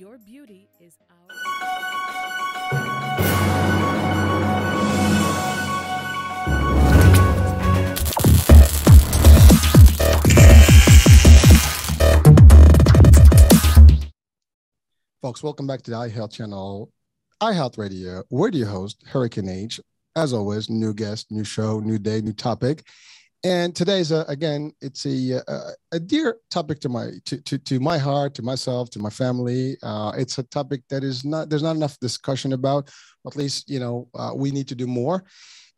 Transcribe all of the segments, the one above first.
Your beauty is. Folks, welcome back to the iHealth channel, iHealth Radio. We're your host, Hurricane H. As always, new guest, new show, new day, new topic. And today's a, again, it's a, a, a dear topic to my to, to to my heart, to myself, to my family. Uh, it's a topic that is not there's not enough discussion about. At least you know uh, we need to do more.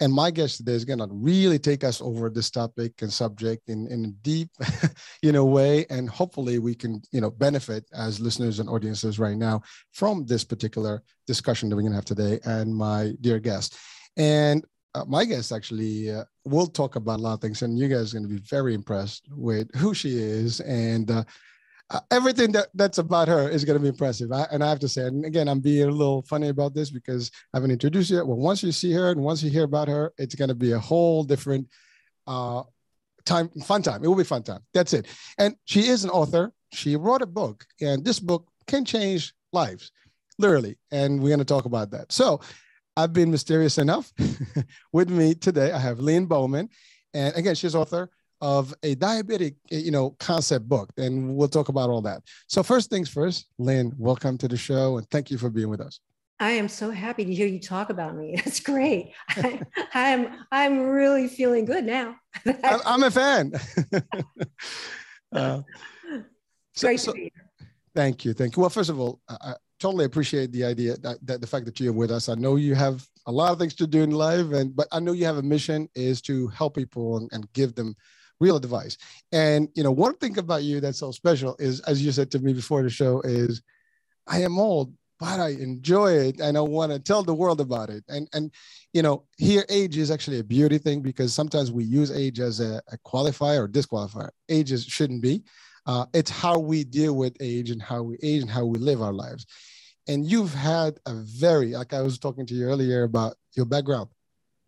And my guest today is going to really take us over this topic and subject in, in a deep, you know, way. And hopefully we can, you know, benefit as listeners and audiences right now from this particular discussion that we're going to have today and my dear guest. And uh, my guest actually uh, will talk about a lot of things, and you guys are going to be very impressed with who she is and uh, uh, everything that, that's about her is going to be impressive. I, and I have to say, and again, I'm being a little funny about this because I haven't introduced you yet. Well, once you see her and once you hear about her, it's going to be a whole different uh, time, fun time. It will be fun time. That's it. And she is an author. She wrote a book, and this book can change lives, literally. And we're going to talk about that. So I've been mysterious enough. With me today, I have Lynne Bowman. And again, she's author of a diabetic, you know, concept book, and we'll talk about all that. So first things first, Lynn, welcome to the show, and thank you for being with us. I am so happy to hear you talk about me. It's great. I, am I'm, I'm really feeling good now. I'm a fan. uh, so, great so, to be here. Thank you, thank you. Well, first of all, I totally appreciate the idea that, that the fact that you're with us. I know you have a lot of things to do in life, and but I know you have a mission is to help people and, and give them real advice. And you know, one thing about you that's so special is, as you said to me before the show, is I am old, but I enjoy it and I want to tell the world about it. And and you know, here age is actually a beauty thing because sometimes we use age as a, a qualifier or disqualifier. Age shouldn't be. Uh, it's how we deal with age and how we age and how we live our lives. And you've had a very, like I was talking to you earlier about your background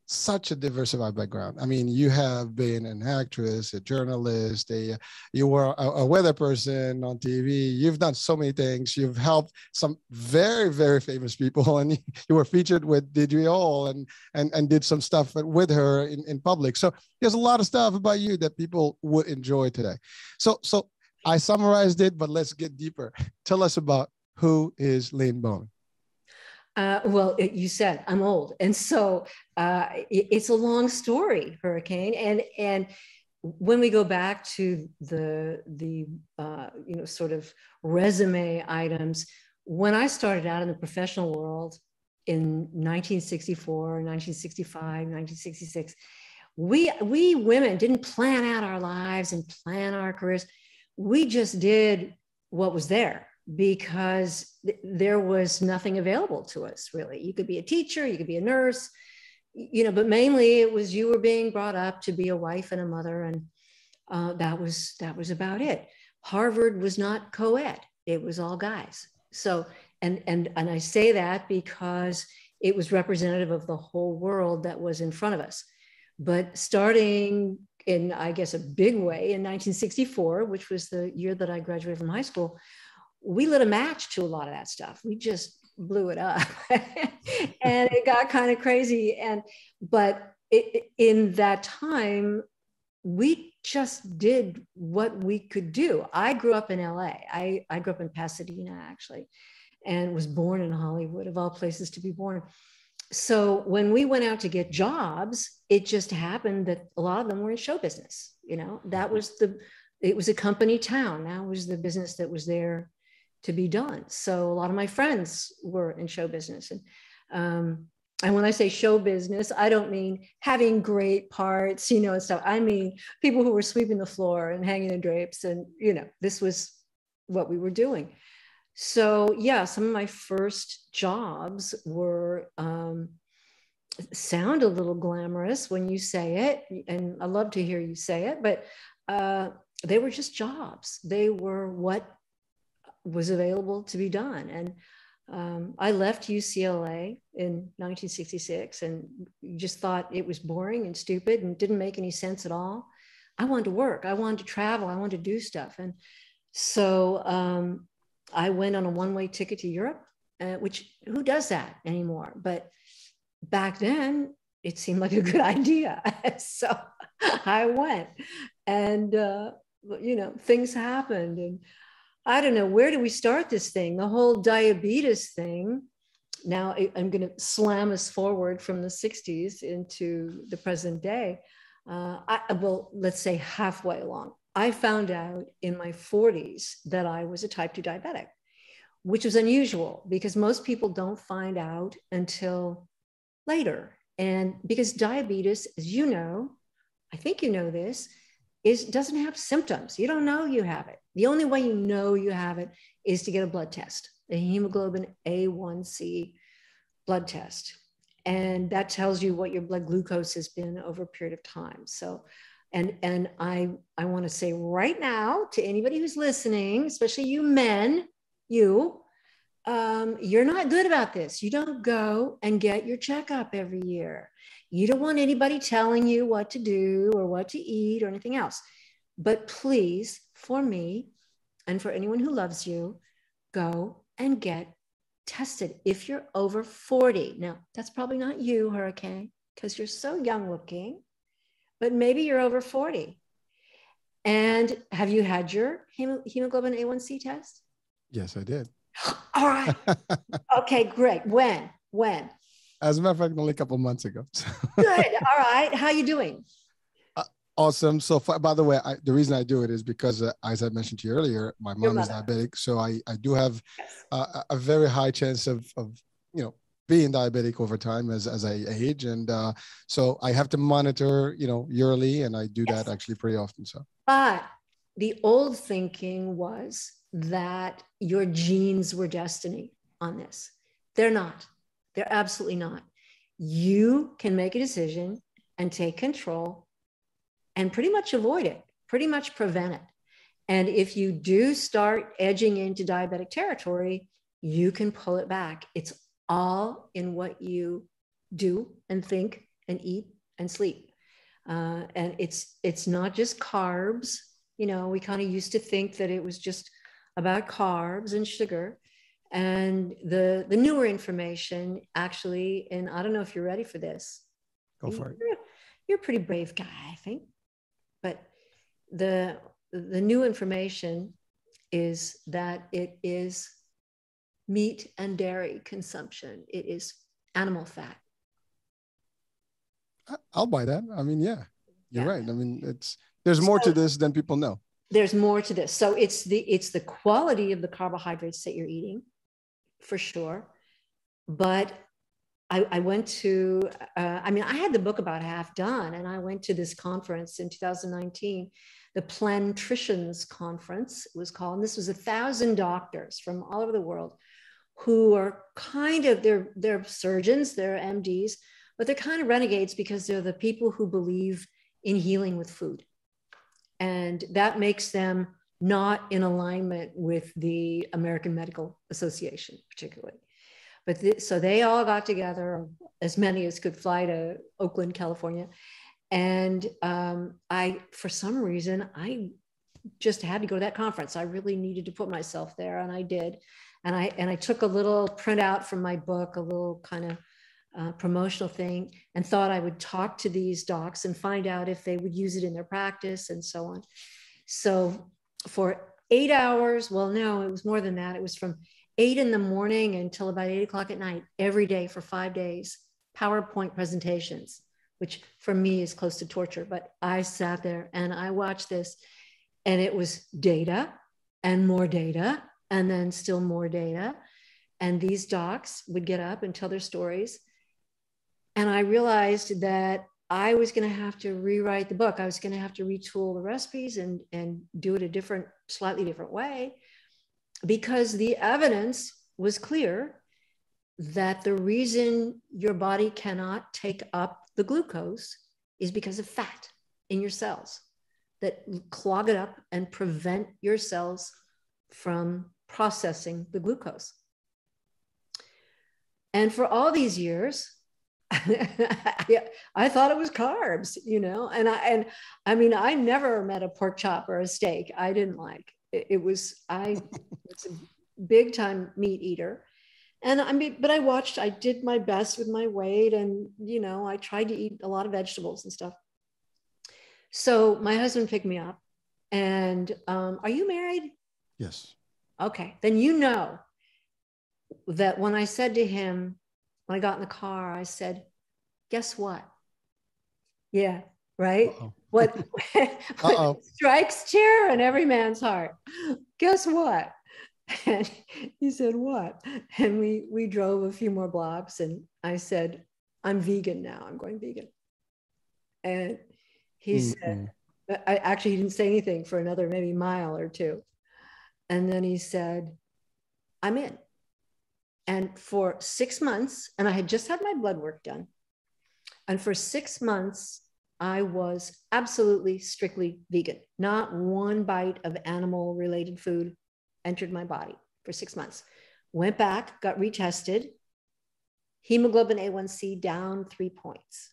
such a diversified background. I mean, you have been an actress, a journalist, a you were a, a, weather person on TV. You've done so many things. You've helped some very very famous people, and you were featured with Deidre Hall and and and did some stuff with her in, in public. So there's a lot of stuff about you that people would enjoy today. So so I summarized it, but let's get deeper. Tell us about who is Lynne Bowman. Uh, well, it, you said I'm old, and so uh, it, it's a long story, Hurricane. And and when we go back to the the uh, you know sort of resume items, when I started out in the professional world in 1964, 1965, 1966, we we women didn't plan out our lives and plan our careers. We just did what was there because th- there was nothing available to us really. You could be a teacher you could be a nurse you know but mainly it was you were being brought up to be a wife and a mother and uh, that was that was about it. Harvard was not co-ed. It was all guys. So and and and i say that because it was representative of the whole world that was in front of us. But starting in i guess a big way in 1964 which was the year that i graduated from high school we lit a match to a lot of that stuff. We just blew it up and it got kind of crazy. And, but it, in that time, we just did what we could do. I grew up in LA. I, I grew up in Pasadena, actually, and was born in Hollywood, of all places to be born. So when we went out to get jobs, it just happened that a lot of them were in show business. You know, that was the, it was a company town. That was the business that was there to be done. So a lot of my friends were in show business. And, um, and when I say show business, I don't mean having great parts, you know, and stuff. I mean people who were sweeping the floor and hanging the drapes. And, you know, this was what we were doing. so yeah, some of my first jobs were um, sound a little glamorous when you say it, and I love to hear you say it, but uh, they were just jobs. They were what was available to be done, and um, I left UCLA in 1966 and just thought it was boring and stupid and didn't make any sense at all. I wanted to work. I wanted to travel. I wanted to do stuff. And so um, I went on a one way ticket to Europe, uh, which who does that anymore? But back then, it seemed like a good idea. so I went. And, uh, you know, things happened. And I don't know, where do we start this thing? The whole diabetes thing. Now I'm going to slam us forward from the 60s into the present day. Uh, I, well, let's say halfway along. I found out in my 40s that I was a type 2 diabetic, which was unusual because most people don't find out until later. And because diabetes, as you know, I think you know this, is doesn't have symptoms. You don't know you have it. The only way you know you have it is to get a blood test, a hemoglobin A1C blood test. And that tells you what your blood glucose has been over a period of time. So, and and I I want to say right now to anybody who's listening, especially you men, you, um, you're not good about this. You don't go and get your checkup every year. You don't want anybody telling you what to do or what to eat or anything else. But please, for me and for anyone who loves you, go and get tested if you're over 40. Now, that's probably not you, Hurricane, because you're so young looking, but maybe you're over 40. And have you had your hemoglobin A1C test? Yes, I did. All right. okay, great. When? When? As a matter of fact, only a couple months ago. Good. All right. How you doing? Uh, awesome. So, by the way, I, the reason I do it is because, uh, as I mentioned to you earlier, my mom is diabetic, so I I do have yes. uh, a very high chance of of you know being diabetic over time as as I age, and uh, so I have to monitor you know yearly, and I do yes. that actually pretty often. So, but the old thinking was that your genes were destiny on this. They're not. They're absolutely not. You can make a decision and take control and pretty much avoid it, pretty much prevent it. And if you do start edging into diabetic territory, you can pull it back. It's all in what you do and think and eat and sleep. Uh, and it's it's not just carbs. You know, we kind of used to think that it was just about carbs and sugar and the the newer information actually and i don't know if you're ready for this. Go for it. You're, you're a pretty brave guy i think. But the the new information is that it is meat and dairy consumption. It is animal fat. I'll buy that. I mean yeah you're yeah. right. I mean it's there's more so, to this than people know. there's more to this. So it's the it's the quality of the carbohydrates that you're eating for sure. But I, I went to, uh, I mean, I had the book about half done, and I went to this conference in 2019, the Plantricians Conference, it was called. And this was a thousand doctors from all over the world who are kind of, they're, they're surgeons, they're MDs, but they're kind of renegades because they're the people who believe in healing with food. And that makes them not in alignment with the American Medical Association, particularly. But th- so they all got together, as many as could fly to Oakland, California. And um, I, for some reason, I just had to go to that conference. I really needed to put myself there, and I did. And I and I took a little printout from my book, a little kind of uh, promotional thing, and thought I would talk to these docs and find out if they would use it in their practice and so on. So for eight hours. Well, no, it was more than that. It was from eight in the morning until about eight o'clock at night, every day for five days, PowerPoint presentations, which for me is close to torture. But I sat there and I watched this, and it was data and more data, and then still more data. And these docs would get up and tell their stories. And I realized that I was going to have to rewrite the book. I was going to have to retool the recipes and and do it a different, slightly different way. because the evidence was clear that the reason your body cannot take up the glucose is because of fat in your cells that clog it up and prevent your cells from processing the glucose. And for all these years, I thought it was carbs, you know, and I and I mean I never met a pork chop or a steak I didn't like. It, it was I was a big time meat eater, and I mean, but I watched. I did my best with my weight, and you know, I tried to eat a lot of vegetables and stuff. So my husband picked me up, and um, are you married? Yes. Okay, then you know that when I said to him, when I got in the car, I said, guess what? Yeah, right? Uh-oh. What, what strikes terror in every man's heart? Guess what? And he said, What? And we we drove a few more blocks and I said, I'm vegan now. I'm going vegan. And he mm said, I actually he didn't say anything for another maybe mile or two. And then he said, I'm in. And for six months, and I had just had my blood work done. And for six months, I was absolutely strictly vegan. Not one bite of animal related food entered my body for six months. Went back, got retested. Hemoglobin A1C down three points.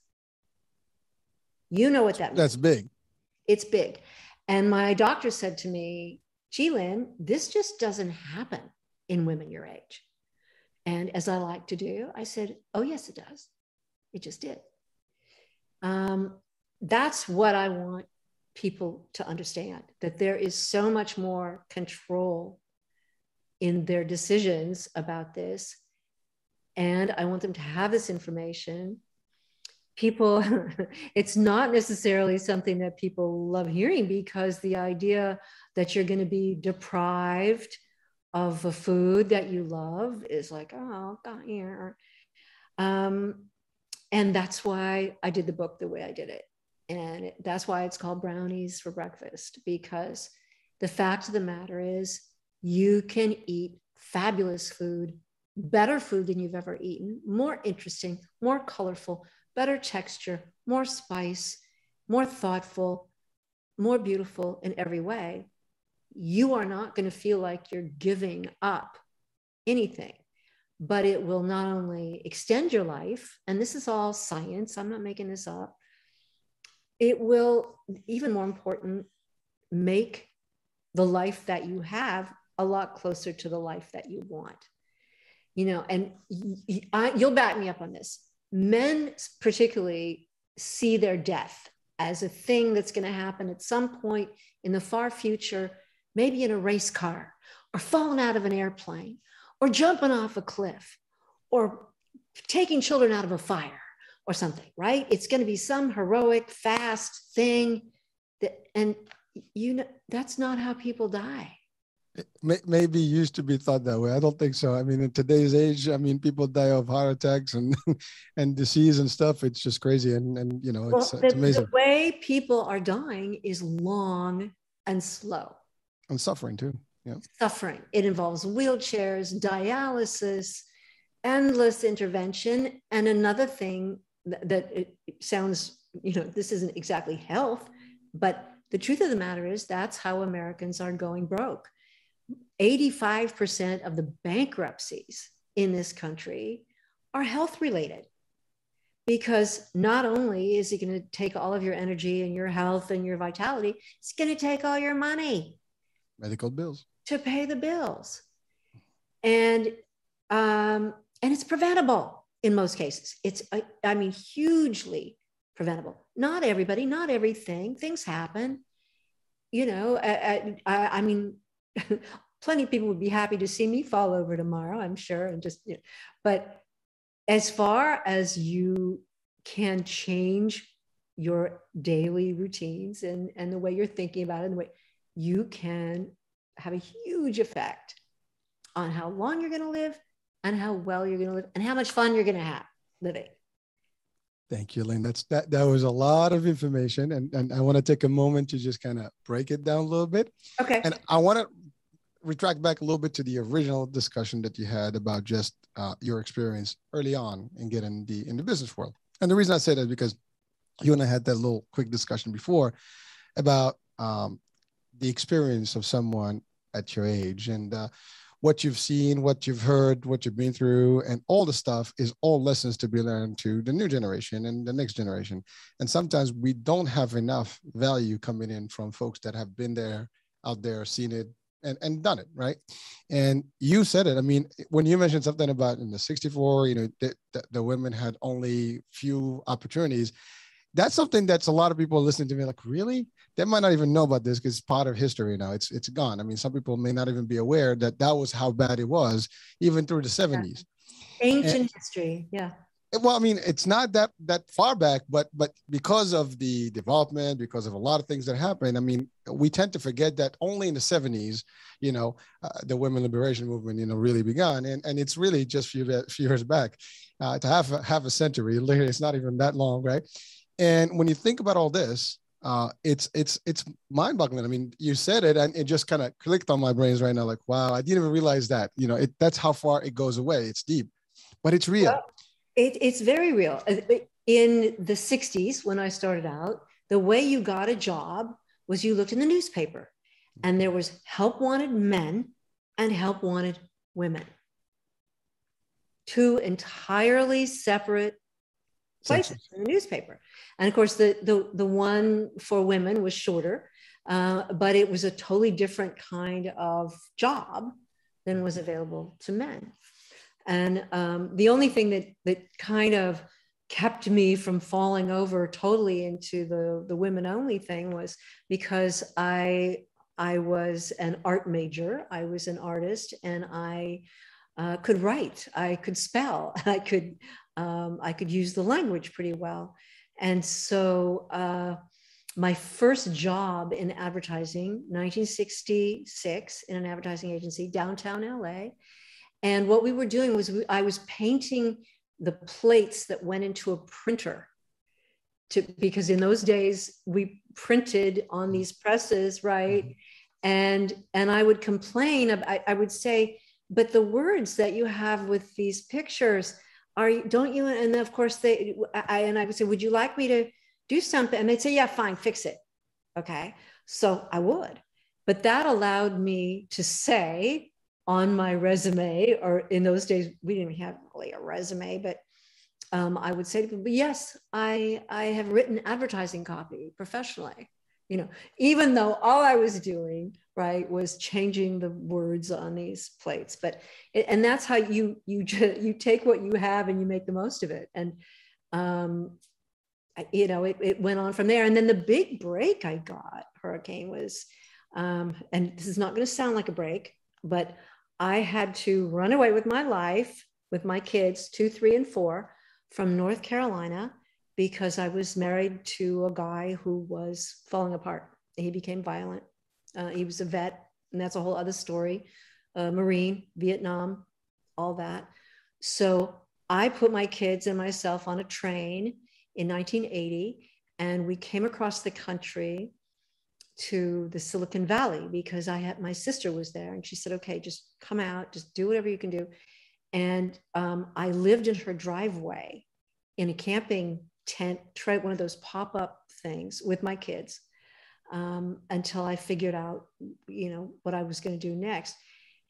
You know what that means. That's big. It's big. And my doctor said to me, Gee, Lynne, this just doesn't happen in women your age. And as I like to do, I said, Oh, yes, it does. It just did. Um, that's what I want people to understand that there is so much more control in their decisions about this. And I want them to have this information. People, it's not necessarily something that people love hearing because the idea that you're going to be deprived of a food that you love is like, oh, God, here. Um, and that's why I did the book the way I did it. And it, that's why it's called Brownies for Breakfast, because the fact of the matter is, you can eat fabulous food, better food than you've ever eaten, more interesting, more colorful, better texture, more spice, more thoughtful, more beautiful in every way. You are not going to feel like you're giving up anything but it will not only extend your life, and this is all science, I'm not making this up, it will, even more important, make the life that you have a lot closer to the life that you want. You know, and I, you'll back me up on this. Men, particularly, see their death as a thing that's going to happen at some point in the far future, maybe in a race car or falling out of an airplane or jumping off a cliff or taking children out of a fire or something, right? It's going to be some heroic, fast thing that, and you know, that's not how people die. Maybe used to be thought that way. I don't think so. I mean, in today's age, I mean, people die of heart attacks and and disease and stuff. It's just crazy, and and you know, it's, well, the, it's amazing. The way people are dying is long and slow, and suffering too yeah. suffering. It involves wheelchairs, dialysis, endless intervention. And another thing that, that it sounds, you know, this isn't exactly health, but the truth of the matter is that's how Americans are going broke. 85% of the bankruptcies in this country are health related because not only is it going to take all of your energy and your health and your vitality, it's going to take all your money. Medical bills to pay the bills. And um, and it's preventable in most cases. It's I, I mean hugely preventable. Not everybody, not everything. Things happen. You know, I, I, I mean, plenty of people would be happy to see me fall over tomorrow. I'm sure, and just you know, but as far as you can change your daily routines and and the way you're thinking about it and the way you can have a huge effect on how long you're going to live and how well you're going to live and how much fun you're going to have living. Thank you, Lynne. That's that. That was a lot of information, and and I want to take a moment to just kind of break it down a little bit. Okay. And I want to retract back a little bit to the original discussion that you had about just uh, your experience early on in getting the in the business world. And the reason I say that is because you and I had that little quick discussion before about um, the experience of someone at your age and uh, what you've seen, what you've heard, what you've been through, and all the stuff is all lessons to be learned to the new generation and the next generation. And sometimes we don't have enough value coming in from folks that have been there, out there, seen it, and, and done it, right? And you said it. I mean, when you mentioned something about in the 64, you know, the, the, the women had only few opportunities that's something that's a lot of people listening to me like really? They might not even know about this because it's part of history now. It's it's gone. I mean some people may not even be aware that that was how bad it was even through the 70s yeah. ancient and, history yeah. Well i mean it's not that that far back but but because of the development because of a lot of things that happened i mean we tend to forget that only in the 70s you know uh, the women liberation movement you know really began. And and it's really just a few, few years back. Uh, to have a, half a century literally it's not even that long right and when you think about all this, uh, it's it's it's mind-boggling. I mean, you said it, and it just kind of clicked on my brains right now. Like, wow, I didn't even realize that. You know, it that's how far it goes away. It's deep, but it's real. Well, it, it's very real. Uh, in the '60s, when I started out, the way you got a job was you looked in the newspaper, and there was help wanted men and help wanted women. Two entirely separate places in the newspaper. And of course, the, the, the one for women was shorter, uh, but it was a totally different kind of job than was available to men. And um, the only thing that, that kind of kept me from falling over totally into the, the women only thing was because I, I was an art major, I was an artist, and I uh, could write, I could spell, I could um, I could use the language pretty well. And so uh, my first job in advertising, 1966, in an advertising agency downtown LA. And what we were doing was we, I was painting the plates that went into a printer. To, because in those days we printed on these presses, right? Mm-hmm. And and I would complain. I, I would say, but the words that you have with these pictures, are you don't you and of course they I and I would say would you like me to do something? And they'd say yeah fine fix it. Okay. So I would. But that allowed me to say on my resume or in those days we didn't have really a resume but um, I would say But yes I I have written advertising copy professionally you know even though all I was doing right was changing the words on these plates. But and that's how you you you take what you have and you make the most of it. And um you know it, it went on from there. And then the big break i got hurricane was um and this is not going to sound like a break but i had to run away with my life with my kids two three and four from north carolina because i was married to a guy who was falling apart he became violent uh, he was a vet, and that's a whole other story. Uh, Marine, Vietnam, all that. So I put my kids and myself on a train in 1980, and we came across the country to the Silicon Valley because I had my sister was there, and she said, "Okay, just come out, just do whatever you can do." And um, I lived in her driveway in a camping tent, try one of those pop up things with my kids um, until I figured out, you know, what I was going to do next.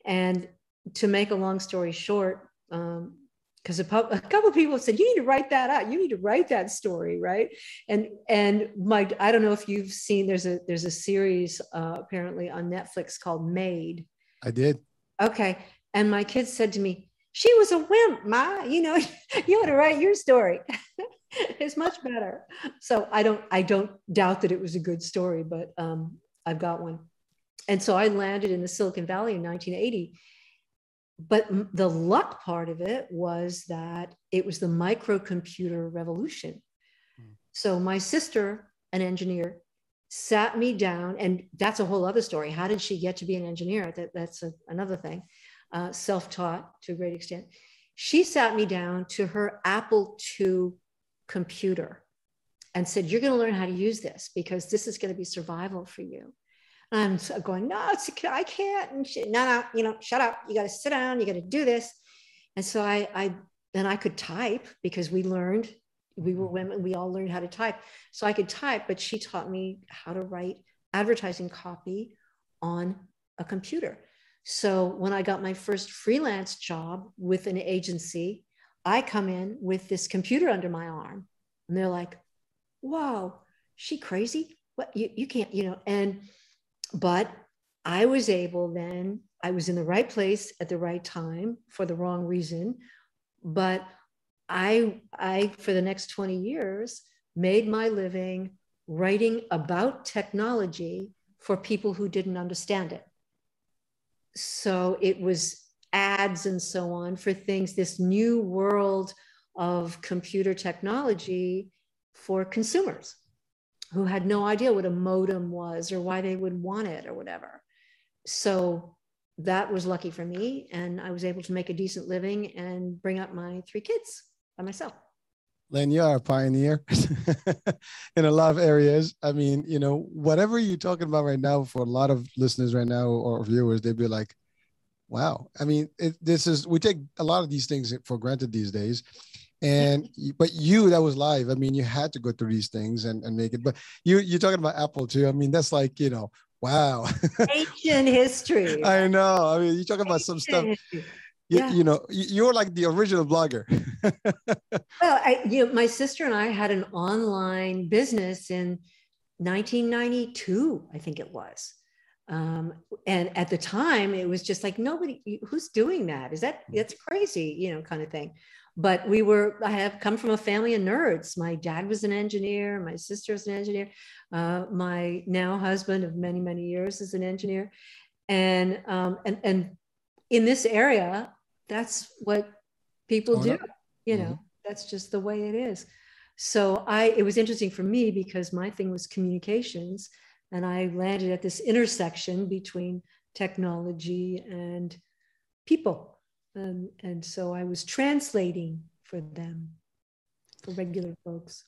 And to make a long story short, because um, a, a, couple of people said you need to write that out. You need to write that story, right? And and my I don't know if you've seen there's a there's a series uh, apparently on Netflix called Maid. I did. Okay, and my kids said to me, "She was a wimp, ma. You know, you ought to write your story." it's much better. So I don't I don't doubt that it was a good story, but um, I've got one. And so I landed in the Silicon Valley in 1980. But the luck part of it was that it was the microcomputer revolution. Hmm. So my sister, an engineer, sat me down, and that's a whole other story. How did she get to be an engineer? That, that's a, another thing. Uh, self-taught to a great extent. She sat me down to her Apple II computer and said, You're going to learn how to use this because this is going to be survival for you. I'm going, no, it's I can't. And she, no, no, you know, shut up. You got to sit down. You got to do this. And so I, I, then I could type because we learned, we were women, we all learned how to type. So I could type, but she taught me how to write advertising copy on a computer. So when I got my first freelance job with an agency, I come in with this computer under my arm and they're like, wow, she crazy? What you, you can't, you know, and but I was able then, I was in the right place at the right time for the wrong reason. But I, I, for the next 20 years, made my living writing about technology for people who didn't understand it. So it was ads and so on for things, this new world of computer technology for consumers who had no idea what a modem was or why they would want it or whatever. So that was lucky for me. And I was able to make a decent living and bring up my three kids by myself. Len, you are a pioneer in a lot of areas. I mean, you know, whatever you're talking about right now, for a lot of listeners right now or viewers, they'd be like, wow. I mean, it, this is, we take a lot of these things for granted these days. And but you that was live. I mean you had to go through these things and, and make it but you you're talking about Apple II. I mean that's like you know wow. Ancient history. I know. I mean you're talking about some stuff. you, yeah. you know you're like the original blogger. Well I, you know, my sister and i had an online business in 1992 i think it was um, and at the time it was just like nobody who's doing that? Is that that's crazy you know kind of thing. But we were i have come from a family of nerds. My dad was an engineer my sister was an engineer uh, my now husband of many many years is an engineer. And um, and and in this area that's what people oh, do no. you know mm-hmm. that's just the way it is. So i it was interesting for me because my thing was communications and i landed at this intersection between technology and people and, and so I was translating for them, for regular folks.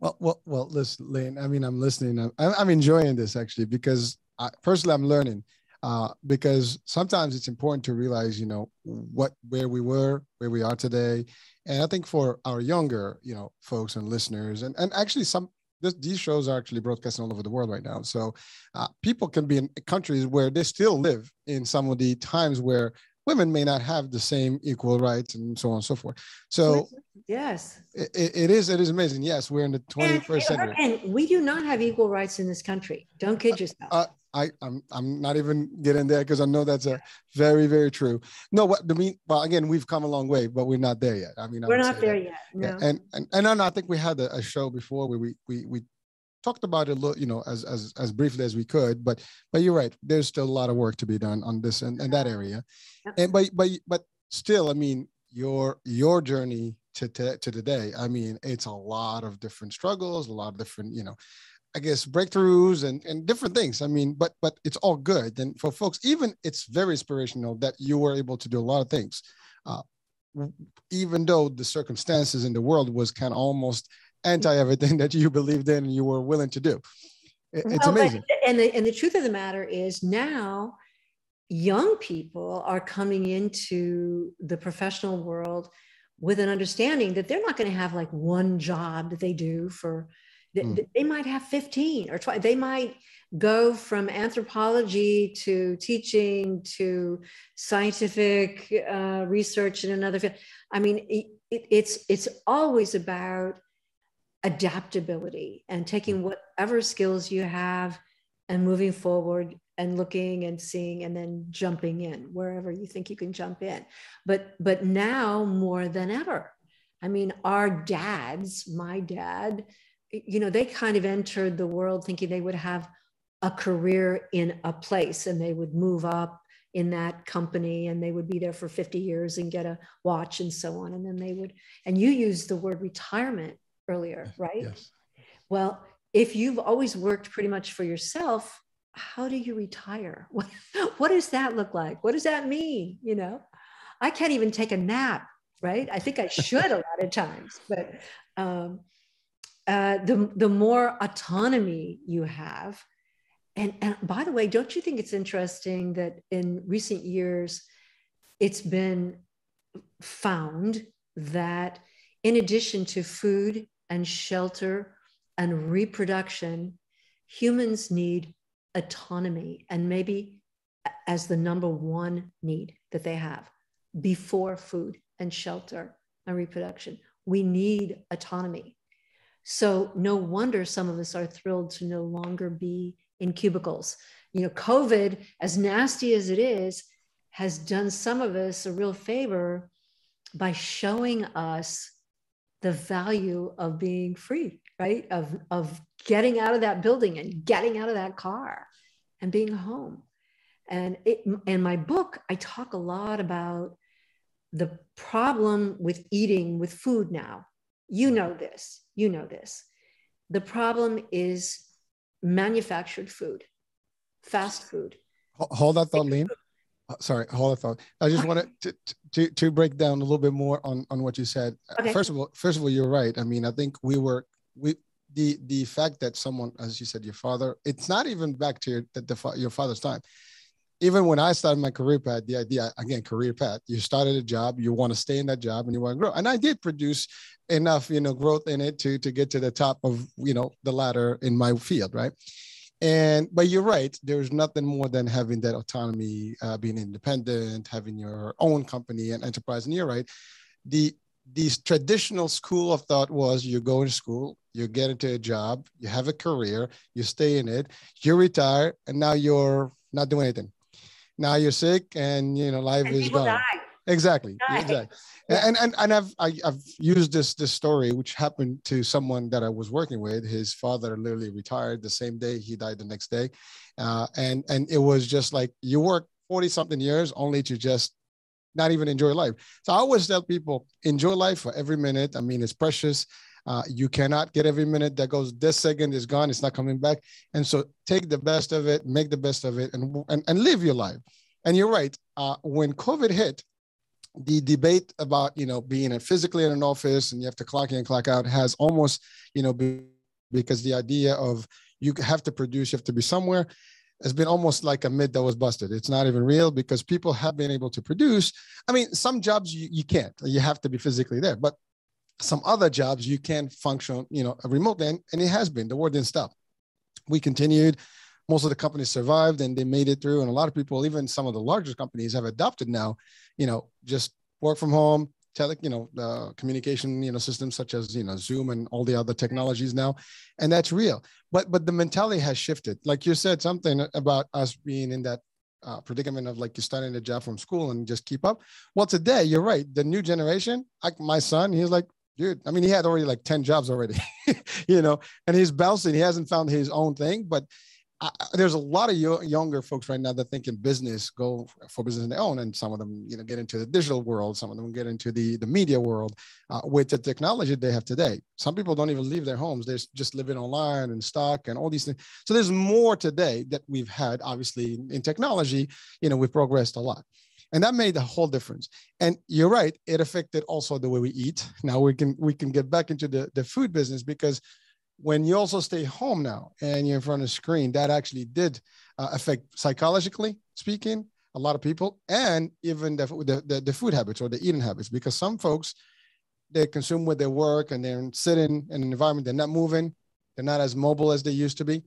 Well, well, well. Listen, Lane. I mean, I'm listening. I'm, I'm enjoying this actually because I, personally, I'm learning. Uh, because sometimes it's important to realize, you know, what where we were, where we are today, and I think for our younger, you know, folks and listeners, and and actually some this, these shows are actually broadcasting all over the world right now. So uh, people can be in countries where they still live in some of the times where women may not have the same equal rights and so on and so forth. So yes, it, it is it is amazing. Yes, we're in the 21st and, century, and we do not have equal rights in this country. Don't kid yourself. Uh, I, I'm I'm not even getting there because I know that's a very very true. No, what I mean, well, again, we've come a long way, but we're not there yet. I mean, we're not there that. yet. No. Yeah, and and and I think we had a, a show before where we we we talked about it a little, you know, as as as briefly as we could. But but you're right. There's still a lot of work to be done on this and, and that area. And but but but still, I mean, your your journey to, to to today. I mean, it's a lot of different struggles, a lot of different, you know, I guess breakthroughs and and different things. I mean, but but it's all good. And for folks, even it's very inspirational that you were able to do a lot of things. Uh, even though the circumstances in the world was kind of almost anti everything that you believed in and you were willing to do. It's well, amazing. And the, and the truth of the matter is now young people are coming into the professional world with an understanding that they're not going to have like one job that they do for mm. they might have 15 or 20 they might go from anthropology to teaching to scientific uh, research in another field i mean it, it, it's it's always about adaptability and taking mm. whatever skills you have and moving forward and looking and seeing and then jumping in wherever you think you can jump in but but now more than ever i mean our dads my dad you know they kind of entered the world thinking they would have a career in a place and they would move up in that company and they would be there for 50 years and get a watch and so on and then they would and you used the word retirement earlier, right? Yes. Well, if you've always worked pretty much for yourself, how do you retire? What, what does that look like? What does that mean? You know, I can't even take a nap, right? I think I should a lot of times, but um, uh, the, the more autonomy you have, and, and by the way, don't you think it's interesting that in recent years, it's been found that in addition to food and shelter and reproduction, humans need autonomy and maybe as the number one need that they have before food and shelter and reproduction. We need autonomy. So, no wonder some of us are thrilled to no longer be in cubicles. You know, COVID, as nasty as it is, has done some of us a real favor by showing us the value of being free, right? Of, of getting out of that building and getting out of that car and being home. And it, in my book, I talk a lot about the problem with eating with food now. You know this, you know this. The problem is manufactured food, fast food. Hold that thought, Lean. Uh, sorry, hold that thought. I just wanted to, to to break down a little bit more on on what you said. Okay. First of all, first of all, you're right. I mean, I think we were we the the fact that someone, as you said, your father. It's not even back to your the, the your father's time. Even when I started my career path, the idea again, career path. You started a job, you want to stay in that job, and you want to grow. And I did produce enough, you know, growth in it to to get to the top of you know the ladder in my field, right? and but you're right there's nothing more than having that autonomy uh, being independent having your own company and enterprise and you're right the these traditional school of thought was you go to school you get into a job you have a career you stay in it you retire and now you're not doing anything now you're sick and you know life and is gone die. exactly die. exactly and and and I've I, have i have used this this story which happened to someone that I was working with. His father literally retired the same day. He died the next day, uh, and and it was just like you work forty something years only to just not even enjoy life. So I always tell people enjoy life for every minute. I mean, it's precious. Uh, you cannot get every minute that goes. This second is gone. It's not coming back. And so take the best of it, make the best of it, and and, and live your life. And you're right. Uh, when COVID hit, the debate about you know being physically in an office and you have to clock in clock out has almost you know because the idea of you have to produce you have to be somewhere has been almost like a myth that was busted it's not even real because people have been able to produce i mean some jobs you, you can't you have to be physically there but some other jobs you can function you know remotely and, and it has been. The war didn't stop. We continued. Most of the companies survived and they made it through and a lot of people even some of the larger companies have adopted now you know just work from home tele you know uh, communication you know systems such as you know zoom and all the other technologies now and that's real. But but the mentality has shifted. Like you said something about us being in that uh, predicament of like you're starting a job from school and just keep up. Well today you're right. The new generation like my son he's like dude i mean he had already like 10 jobs already you know and he's bouncing he hasn't found his own thing but I, there's a lot of younger folks right now that think in business, go for business their own, and some of them, you know, get into the digital world. Some of them get into the the media world uh, with the technology they have today. Some people don't even leave their homes; they're just living online and stock and all these things. So there's more today that we've had. Obviously, in technology, you know, we've progressed a lot and that made a whole difference. And you're right it affected also the way we eat. Now we can we can get back into the, the food business because when you also stay home now and you're in front of a screen, that actually did uh, affect psychologically speaking a lot of people and even the, the, the, the, food habits or the eating habits because some folks they consume with their work and they're sitting in an environment they're not moving they're not as mobile as they used to be.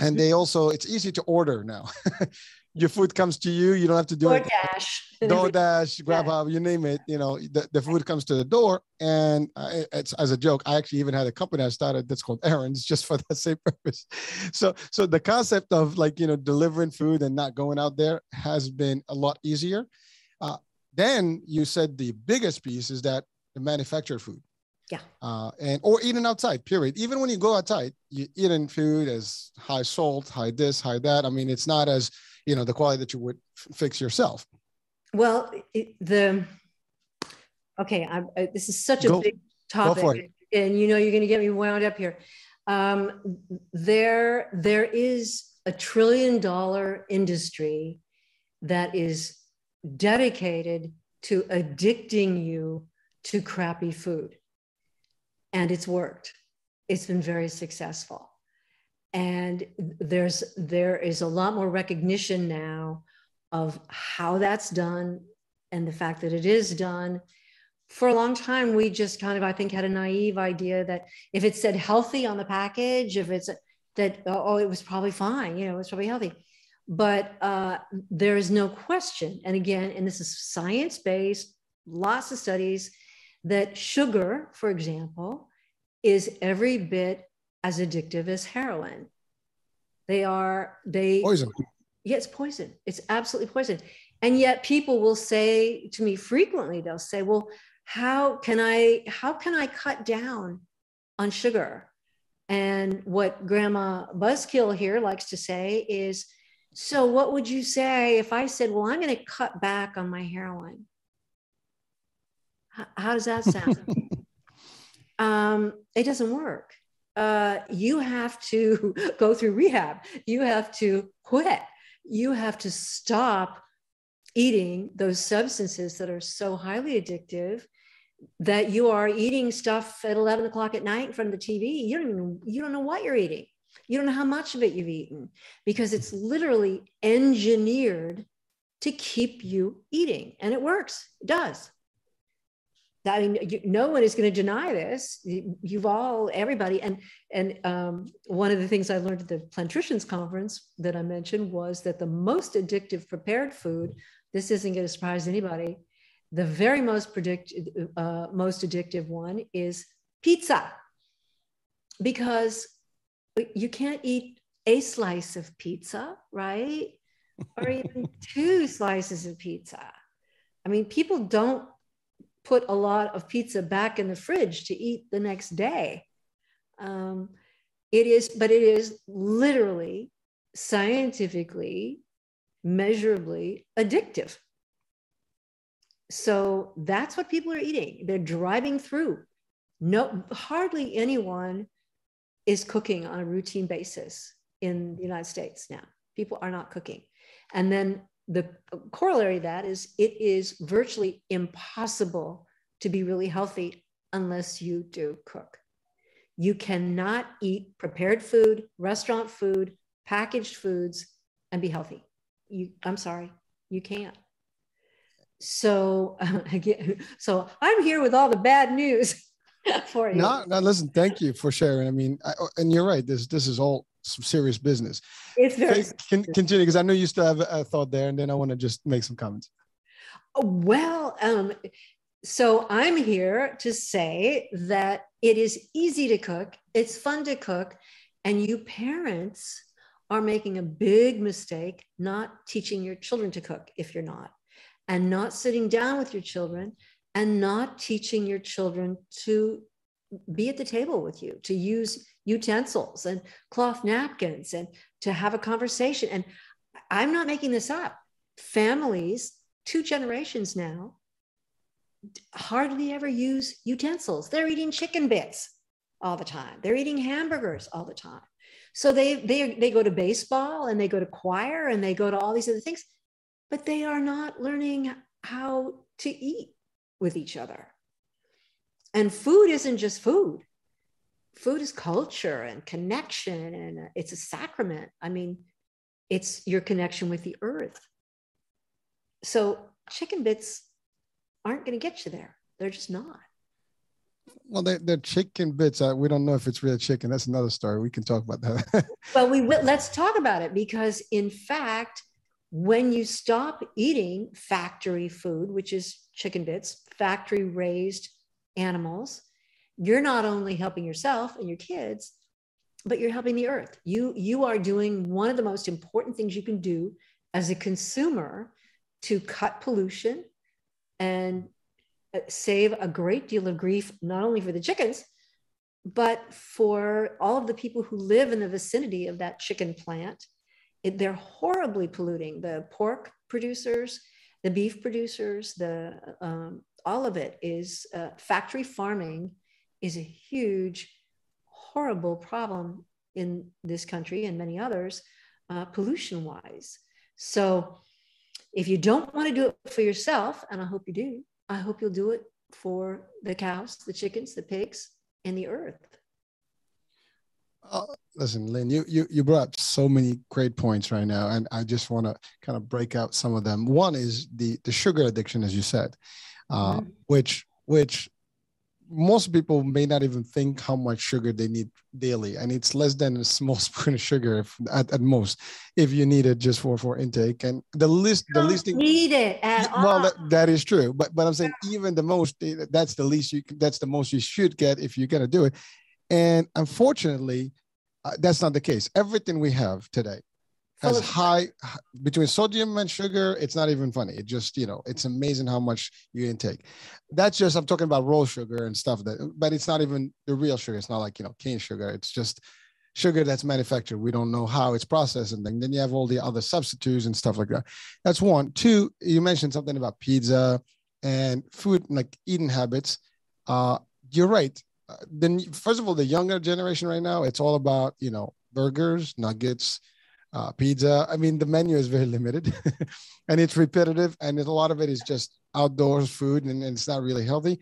And they also it's easy to order now your food comes to you. You don't have to do DoorDash. it. DoorDash, Grubhub, yeah. you name it. You know, the, the food comes to the door. And it's as a joke. I actually even had a company I started that's called Errands just for that same purpose. So, so the concept of like you know delivering food and not going out there has been a lot easier. Uh, then you said the biggest piece is that the manufactured food. Yeah. Uh, and or eating outside, period. Even when you go outside, you eating food as high salt, high this, high that. I mean, it's not as you know the quality that you would f- fix yourself well it, the okay I, I, this is such a Go. big topic and you know you're going to get me wound up here um, there there is a trillion dollar industry that is dedicated to addicting you to crappy food and it's worked. It's been very successful. And there's there is a lot more recognition now of how that's done and the fact that it is done. For a long time we just kind of i think had a naive idea that if it said healthy on the package if it's that oh it was probably fine you know it was probably healthy. But uh, there is no question and again and this is science based lots of studies that sugar for example is every bit as addictive as heroin. They are they poison. Yeah it's poison. It's absolutely poison. And yet people will say to me frequently they'll say well how can i how can i cut down on sugar? And what grandma buzzkill here likes to say is so what would you say if i said well i'm going to cut back on my heroin how, how does that sound um, it doesn't work uh, you have to go through rehab you have to quit you have to stop eating those substances that are so highly addictive that you are eating stuff at 11 o'clock at night in front of the TV. You don't even, you don't know what you're eating. You don't know how much of it you've eaten because it's literally engineered to keep you eating. And it works, it does. I mean, you, no one is going to deny this. You've all, everybody, and and um, one of the things I learned at the Plantricians conference that I mentioned was that the most addictive prepared food. This isn't going to surprise anybody the very most predict, uh, most addictive one is pizza, because you can't eat a slice of pizza, right? or even two slices of pizza. I mean, people don't put a lot of pizza back in the fridge to eat the next day. Um, it is, but it is literally scientifically, measurably addictive. So that's what people are eating. They're driving through. No, hardly anyone is cooking on a routine basis in the United States now. People are not cooking. And then the corollary of that is it is virtually impossible to be really healthy unless you do cook. You cannot eat prepared food, restaurant food, packaged foods, and be healthy. You, I'm sorry, you can't so so I'm here with all the bad news for you. No, no, listen, thank you for sharing. I mean, I, and you're right. This this is all some serious business. It's very can, continue because I know you still have a thought there, and then I want to just make some comments. Well, um, so I'm here to say that it is easy to cook. It's fun to cook, and you parents are making a big mistake not teaching your children to cook if you're not and not sitting down with your children and not teaching your children to be at the table with you, to use utensils and cloth napkins and to have a conversation. And I'm not making this up. Families, two generations now, hardly ever use utensils. They're eating chicken bits all the time. They're eating hamburgers all the time. So they they they go to baseball and they go to choir and they go to all these other things but they are not learning how to eat with each other. And food isn't just food. Food is culture and connection, and it's a sacrament. I mean, it's your connection with the earth. So, chicken bits aren't going to get you there. They're just not. Well, they're, they're chicken bits. Uh, we don't know if it's real chicken. That's another story. We can talk about that. well, we will, let's talk about it because, in fact, when you stop eating factory food, which is chicken bits, factory raised animals, you're not only helping yourself and your kids, but you're helping the earth. You, you are doing one of the most important things you can do as a consumer to cut pollution and uh, save a great deal of grief, not only for the chickens, but for all of the people who live in the vicinity of that chicken plant it, they're horribly polluting the pork producers, the beef producers, the um, all of it is uh, factory farming is a huge, horrible problem in this country and many others, uh, pollution wise. So, if you don't want to do it for yourself, and I hope you do, I hope you'll do it for the cows, the chickens, the pigs, and the earth. Uh, listen, Lynne, you, you you brought up so many great points right now, and I just want to kind of break out some of them. One is the the sugar addiction, as you said, uh, mm-hmm. which which most people may not even think how much sugar they need daily and it's less than a small spoon of sugar if, at, at most if you need it just for for intake and the least the least need it at well all. That, that is true but but i'm saying even the most that's the least you that's the most you should get if you're going to do it and unfortunately uh, that's not the case everything we have today has high between sodium and sugar it's not even funny. It just you know it's amazing how much you intake. That's just i'm talking about raw sugar and stuff that but it's not even the real sugar. It's not like you know cane sugar. It's just sugar that's manufactured. We don't know how it's processed and then, then you have all the other substitutes and stuff like that. That's one. Two you mentioned something about pizza and food like eating habits. Uh you're right. Uh, then first of all the younger generation right now it's all about you know burgers nuggets uh, pizza. I mean, the menu is very limited and it's repetitive, and a lot of it is just outdoors food, and, and it's not really healthy.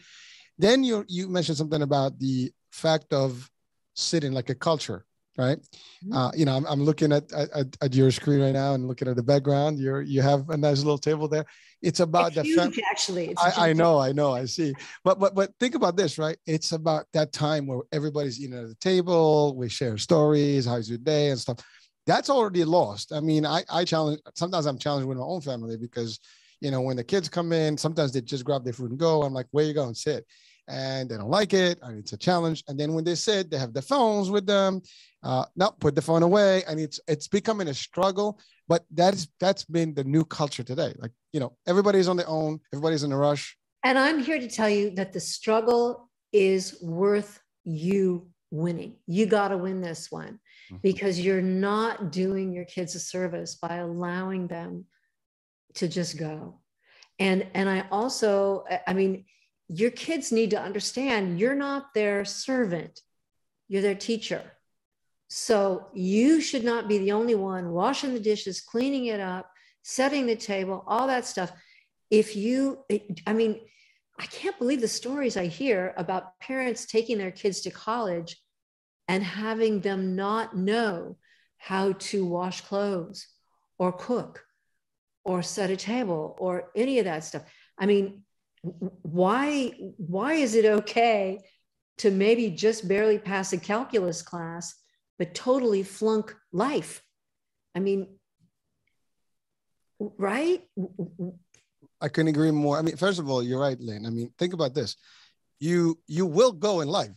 Then you you mentioned something about the fact of sitting like a culture, right? Mm-hmm. Uh, you know, I'm, I'm looking at, at, at your screen right now and looking at the background. You're you have a nice little table there. It's about it's the huge, fam- actually. I, I know, I know, I see. But but but think about this, right? It's about that time where everybody's eating at the table. We share stories, how's your day, and stuff that's already lost. I mean, I, I challenge, sometimes I'm challenged with my own family because, you know, when the kids come in, sometimes they just grab their food and go. I'm like, where you going? Sit. And they don't like it. And it's a challenge. And then when they sit, they have the phones with them. Uh, no, put the phone away. And it's, it's becoming a struggle, but that is, that's been the new culture today. Like, you know, everybody's on their own. Everybody's in a rush. And I'm here to tell you that the struggle is worth you winning. You got to win this one. Because you're not doing your kids a service by allowing them to just go. And and I also I mean your kids need to understand you're not their servant. You're their teacher. So you should not be the only one washing the dishes, cleaning it up, setting the table, all that stuff. If you I mean I can't believe the stories I hear about parents taking their kids to college and having them not know how to wash clothes or cook or set a table or any of that stuff. I mean, why why is it okay to maybe just barely pass a calculus class but totally flunk life? I mean, right? I couldn't agree more. I mean, first of all, you're right, Lynne. I mean, think about this. You you will go in life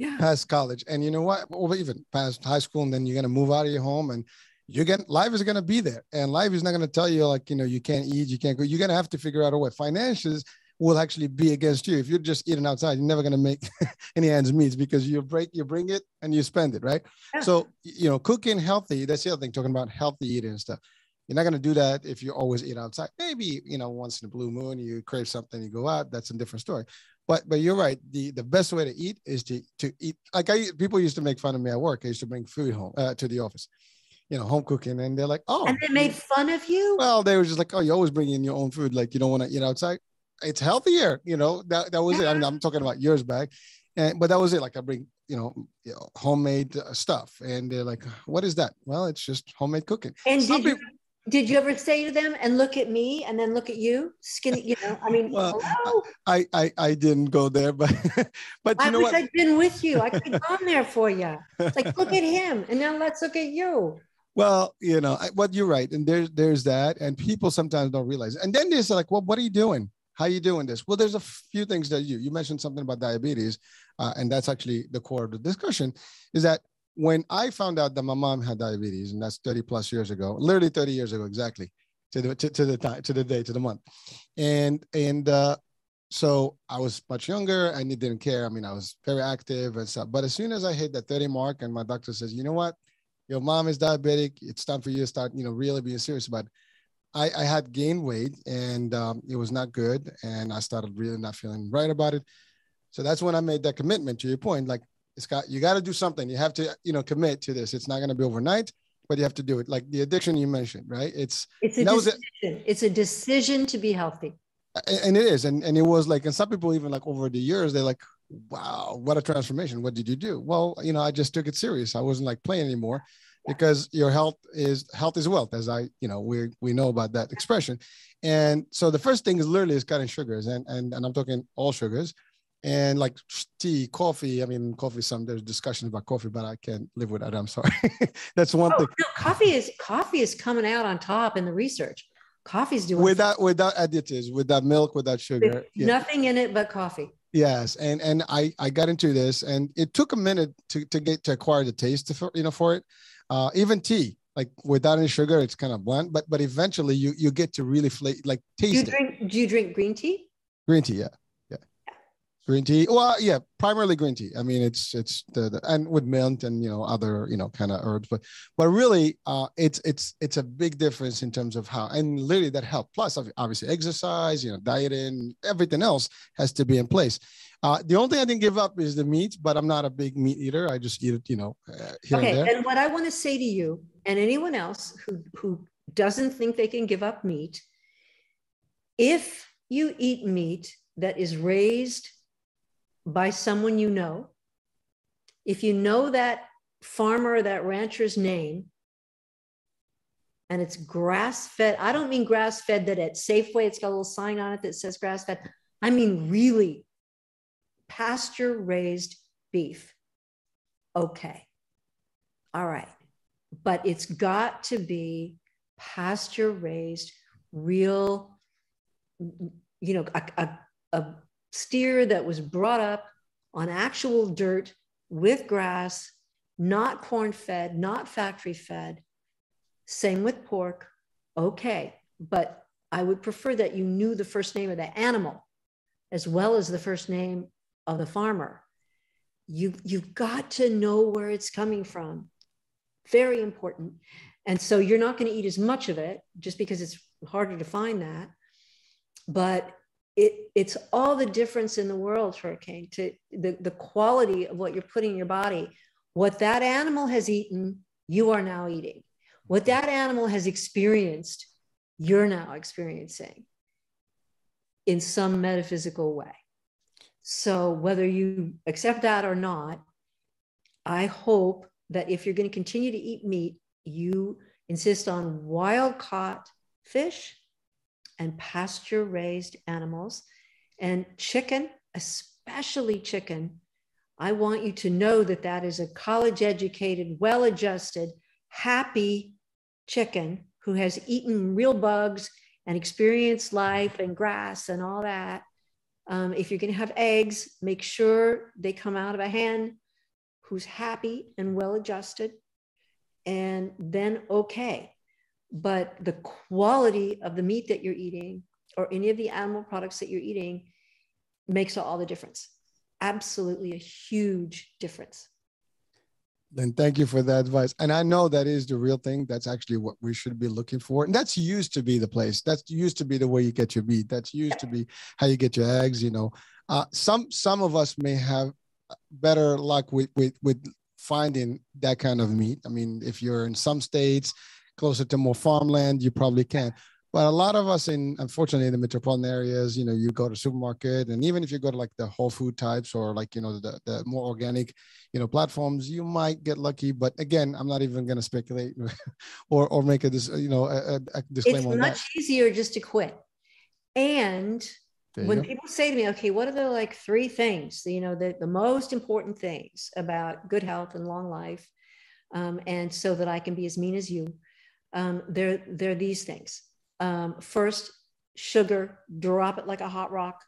yeah. past college. And you know what? Or even past high school, and then you're gonna move out of your home and you're gonna life is gonna be there. And life is not gonna tell you like, you know, you can't eat, you can't go. You're gonna have to figure out a way. Finances will actually be against you. If you're just eating outside, you're never gonna make any ends meet because you break, you bring it and you spend it, right? Yeah. So you know, cooking healthy, that's the other thing, talking about healthy eating and stuff. You're not going to do that if you always eat outside. Maybe, you know, once in a blue moon, you crave something, you go out. That's a different story. But but you're right. The the best way to eat is to to eat. Like I people used to make fun of me at work. I used to bring food home uh, to the office, you know, home cooking, and they're like, oh. And they made fun of you. Well, they were just like, oh, you always bring in your own food. Like you don't want to eat outside. It's healthier, you know. That that was yeah. it. I mean, I'm talking about years back, and but that was it. Like I bring you know, you know homemade uh, stuff, and they're like, what is that? Well, it's just homemade cooking. And Some did people, did you ever say to them and look at me and then look at you? Skinny you know i mean well, I, I i didn't go there but but you I know wish what? i'd been with you. I could have gone there for you it's like look at him and now let's look at you. Well you know what you're right and there's there's that and people sometimes don't realize and then they're like well what are you doing? How are you doing this? Well there's a few things that you you mentioned something about diabetes uh, and that's actually the core of the discussion is that when I found out that my mom had diabetes, and that's 30 plus years ago, literally 30 years ago, exactly to the to, to the time to the day to the month, and and uh, so I was much younger and it didn't care. I mean, I was very active and stuff. But as soon as I hit that 30 mark, and my doctor says, you know what, your mom is diabetic, it's time for you to start, you know, really being serious about. I, I had gained weight and um, it was not good, and I started really not feeling right about it. So that's when I made that commitment. To your point, like it's got you got to do something. You have to you know commit to this. It's not going to be overnight, but you have to do it. Like the addiction you mentioned, right? It's it's a decision. It. It's a decision to be healthy. And it is, and and it was like, and some people even like over the years, they're like, wow, what a transformation. What did you do? Well, you know, I just took it serious. I wasn't like playing anymore because your health is health is wealth, as I, you know, we we know about that expression. And so the first thing is literally is cutting sugars, and and and I'm talking all sugars, and like tea, coffee. I mean, coffee. Some there's discussion about coffee, but I can't live without that. I'm sorry. That's one oh, thing. No, coffee is coffee is coming out on top in the research. Coffee's doing without without additives, without milk, without sugar. Yeah. Nothing in it but coffee. Yes, and and I I got into this, and it took a minute to to get to acquire the taste for you know for it. Uh, even tea, like without any sugar, it's kind of blunt, but but eventually you you get to really fl- like taste. Do you drink? It. Do you drink green tea? Green tea, yeah. Green tea. Well, yeah, primarily green tea. I mean, it's it's the, the and with mint and you know other you know kind of herbs, but but really, uh, it's it's it's a big difference in terms of how and literally that help. Plus, obviously, exercise, you know, dieting, everything else has to be in place. Uh, the only thing I didn't give up is the meat, but I'm not a big meat eater. I just eat it, you know. Uh, okay, and, and what I want to say to you and anyone else who who doesn't think they can give up meat, if you eat meat that is raised by someone you know. If you know that farmer or that rancher's name, and it's grass fed, I don't mean grass fed that at Safeway it's got a little sign on it that says grass fed. I mean really pasture raised beef. Okay. All right. But it's got to be pasture raised, real, you know, a, a, a steer that was brought up on actual dirt with grass, not corn fed, not factory fed. Same with pork. Okay. But I would prefer that you knew the first name of the animal as well as the first name of the farmer. You, you've got to know where it's coming from. Very important. And so you're not going to eat as much of it just because it's harder to find that. But it, it's all the difference in the world, Hurricane, to the, the quality of what you're putting in your body. What that animal has eaten, you are now eating. What that animal has experienced, you're now experiencing in some metaphysical way. So, whether you accept that or not, I hope that if you're going to continue to eat meat, you insist on wild caught fish and pasture raised animals. And chicken, especially chicken, I want you to know that that is a college educated, well adjusted, happy chicken who has eaten real bugs and experienced life and grass and all that. Um, if you're going to have eggs, make sure they come out of a hen who's happy and well adjusted. And then, okay, but the quality of the meat that you're eating or any of the animal products that you're eating makes all the difference. Absolutely a huge difference. Then thank you for that advice. And I know that is the real thing. That's actually what we should be looking for. And that's used to be the place. That's used to be the way you get your meat. That's used to be how you get your eggs. You know, uh, some some of us may have better luck with with with finding that kind of meat. I mean, if you're in some states, closer to more farmland, you probably can. But a lot of us in, unfortunately, in the metropolitan areas, you know, you go to supermarket, and even if you go to like the whole food types or like you know the the more organic, you know, platforms, you might get lucky. But again, I'm not even going to speculate or or make a you know a, a disclaimer. It's much easier just to quit. And when people say to me, okay, what are the like three things, you know, the, the most important things about good health and long life, um, and so that I can be as mean as you, um, they're, they're these things. Um, first, sugar, drop it like a hot rock.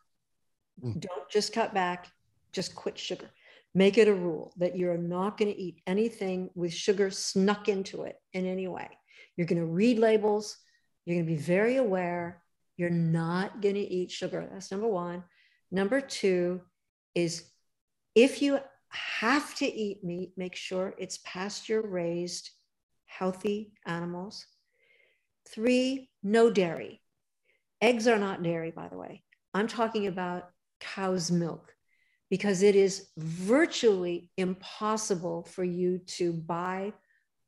Mm. Don't just cut back, just quit sugar. Make it a rule that you're not going to eat anything with sugar snuck into it in any way. You're going to read labels. You're going to be very aware. You're not going to eat sugar. That's number one. Number two is if you have to eat meat, make sure it's pasture raised healthy animals. Three, no dairy. Eggs are not dairy, by the way. I'm talking about cow's milk because it is virtually impossible for you to buy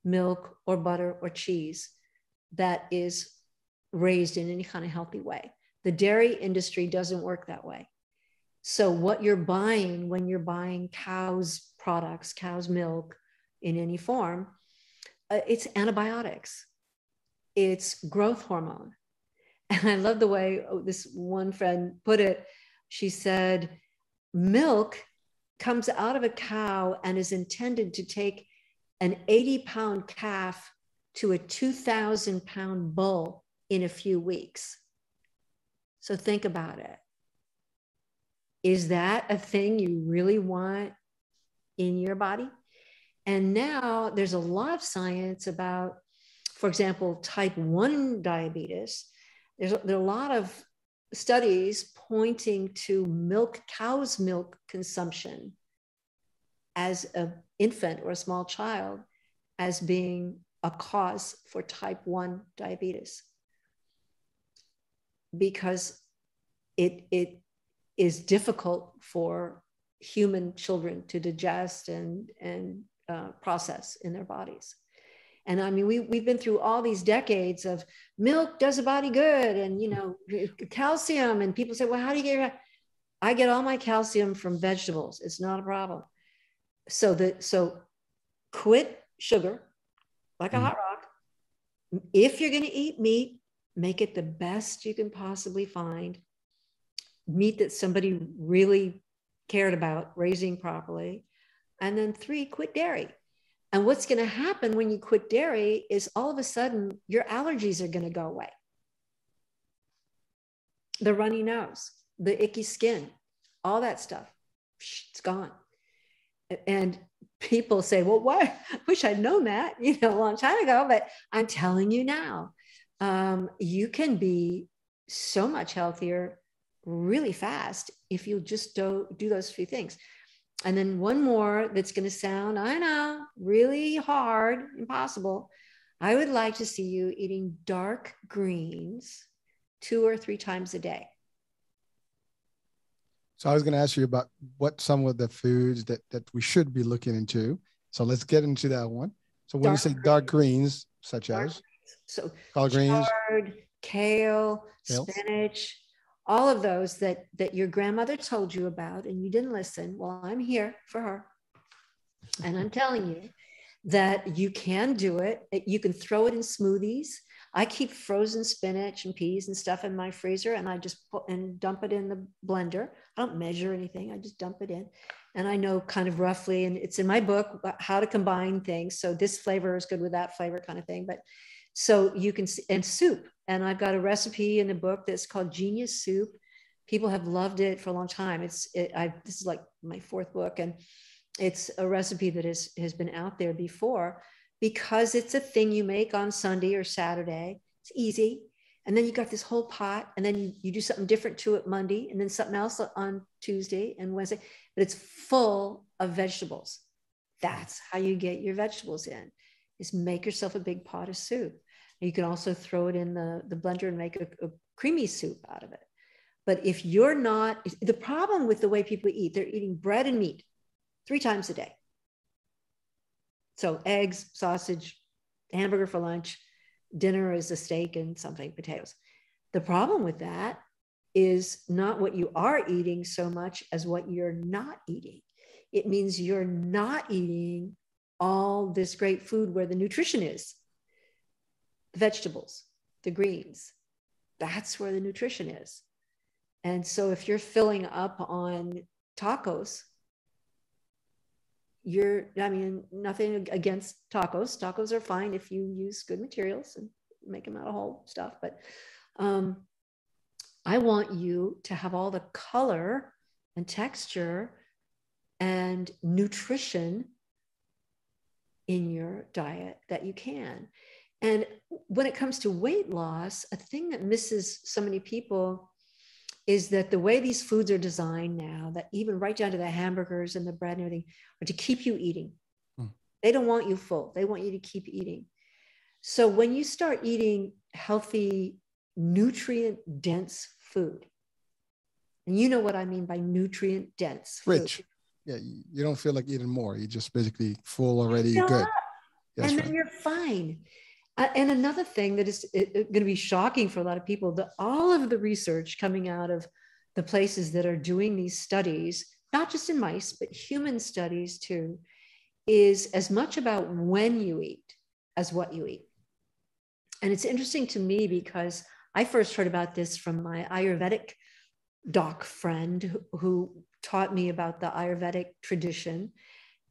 milk or butter or cheese that is raised in any kind of healthy way. The dairy industry doesn't work that way. So, what you're buying when you're buying cow's products, cow's milk in any form, uh, it's antibiotics, it's growth hormone. And I love the way oh, this one friend put it. She said, milk comes out of a cow and is intended to take an 80 pound calf to a 2,000 pound bull in a few weeks. So think about it. Is that a thing you really want in your body? And now there's a lot of science about, for example, type 1 diabetes. There's there are a lot of studies pointing to milk, cow's milk consumption as an infant or a small child as being a cause for type 1 diabetes because it, it is difficult for human children to digest and, and uh, process in their bodies. And I mean, we, we've been through all these decades of milk does a body good and, you know, calcium. And people say, well, how do you get your, I get all my calcium from vegetables. It's not a problem. So that, so quit sugar like a mm. hot rock. If you're going to eat meat, make it the best you can possibly find. Meat that somebody really cared about raising properly. And then three, quit dairy. And what's going to happen when you quit dairy is all of a sudden your allergies are going to go away. The runny nose, the icky skin, all that stuff, it's gone. And people say, well, why? Wish I'd known that, you know, a long time ago, but I'm telling you now, um, you can be so much healthier really fast if you just do, do those few things. And then one more that's going to sound, I know, really hard, impossible. I would like to see you eating dark greens two or three times a day. So I was going to ask you about what some of the foods that that we should be looking into. So let's get into that one. So when dark you say greens. dark greens, such dark as so collard greens, kale, kale, spinach, all of those that that your grandmother told you about and you didn't listen well i'm here for her. And i'm telling you that you can do it. You can throw it in smoothies. I keep frozen spinach and peas and stuff in my freezer and i just put and dump it in the blender. I don't measure anything. I just dump it in. And i know kind of roughly and it's in my book uh, how to combine things. So this flavor is good with that flavor kind of thing. But so you can see and soup and I've got a recipe in the book that's called Genius Soup. People have loved it for a long time. It's it, I this is like my fourth book, and it's a recipe that is, has has been out there before because it's a thing you make on Sunday or Saturday. It's easy. And then you got this whole pot, and then you, you do something different to it Monday, and then something else on Tuesday and Wednesday. But it's full of vegetables. That's how you get your vegetables in, is make yourself a big pot of soup. You can also throw it in the, the blender and make a, a creamy soup out of it. But if you're not, the problem with the way people eat, they're eating bread and meat three times a day. So eggs, sausage, hamburger for lunch, dinner is a steak and something, potatoes. The problem with that is not what you are eating so much as what you're not eating. It means you're not eating all this great food where the nutrition is the vegetables, the greens. That's where the nutrition is. And so if you're filling up on tacos, you're, I mean, nothing against tacos. Tacos are fine if you use good materials and make them out of whole stuff. But um, I want you to have all the color and texture and nutrition in your diet that you can. And when it comes to weight loss, a thing that misses so many people is that the way these foods are designed now, that even right down to the hamburgers and the bread and everything, are to keep you eating. Hmm. They don't want you full, they want you to keep eating. So when you start eating healthy, nutrient dense food, and you know what I mean by nutrient dense Rich. Yeah, you don't feel like eating more. You're just basically full already. Good. That's and then right. you're fine. Uh, and another thing that is going to be shocking for a lot of people that all of the research coming out of the places that are doing these studies, not just in mice, but human studies too, is as much about when you eat as what you eat. And it's interesting to me because I first heard about this from my Ayurvedic doc friend who taught me about the Ayurvedic tradition.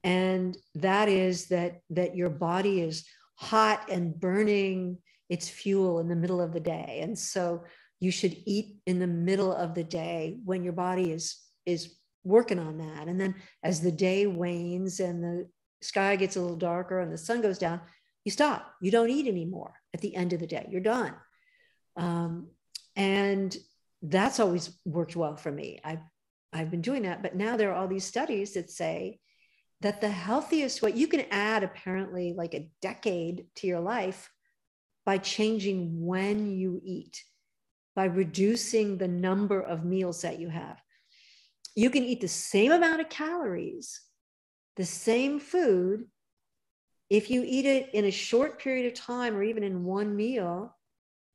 And that is that, that your body is hot and burning its fuel in the middle of the day. And so you should eat in the middle of the day when your body is, is working on that. And then as the day wanes and the sky gets a little darker and the sun goes down, you stop. You don't eat anymore at the end of the day. You're done. Um, and that's always worked well for me. I've, I've been doing that. But now there are all these studies that say that the healthiest way you can add apparently like a decade to your life by changing when you eat, by reducing the number of meals that you have. You can eat the same amount of calories, the same food, if you eat it in a short period of time or even in one meal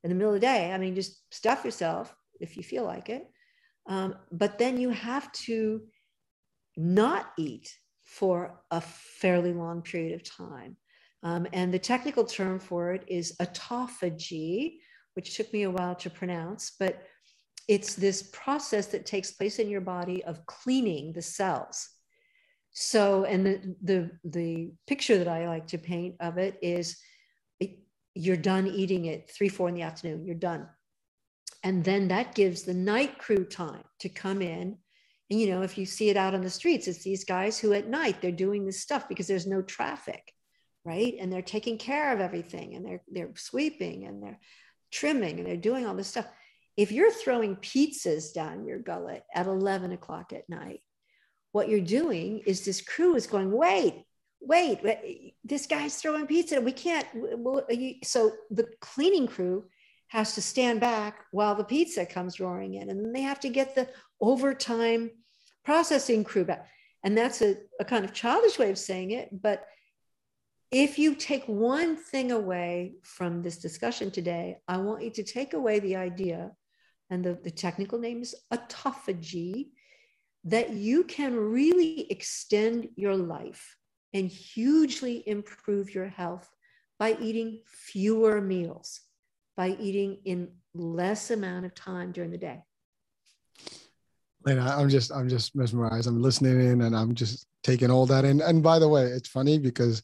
in the middle of the day, I mean, just stuff yourself if you feel like it. Um, but then you have to not eat for a fairly long period of time. Um, and the technical term for it is autophagy, which took me a while to pronounce, but it's this process that takes place in your body of cleaning the cells. So, and the, the, the picture that I like to paint of it is it, you're done eating at three, four in the afternoon, you're done. And then that gives the night crew time to come in. And, you know, if you see it out on the streets, it's these guys who at night they're doing this stuff because there's no traffic, right? And they're taking care of everything and they're, they're sweeping and they're trimming and they're doing all this stuff. If you're throwing pizzas down your gullet at 11 o'clock at night, what you're doing is this crew is going, wait, wait, this guy's throwing pizza. We can't. So the cleaning crew has to stand back while the pizza comes roaring in. And then they have to get the overtime processing crew back. And that's a, a kind of childish way of saying it. But if you take one thing away from this discussion today, I want you to take away the idea, and the, the technical name is autophagy, that you can really extend your life and hugely improve your health by eating fewer meals, by eating in less amount of time during the day. Lena, I'm just I'm just mesmerized. I'm listening in and I'm just taking all that in. And by the way, it's funny because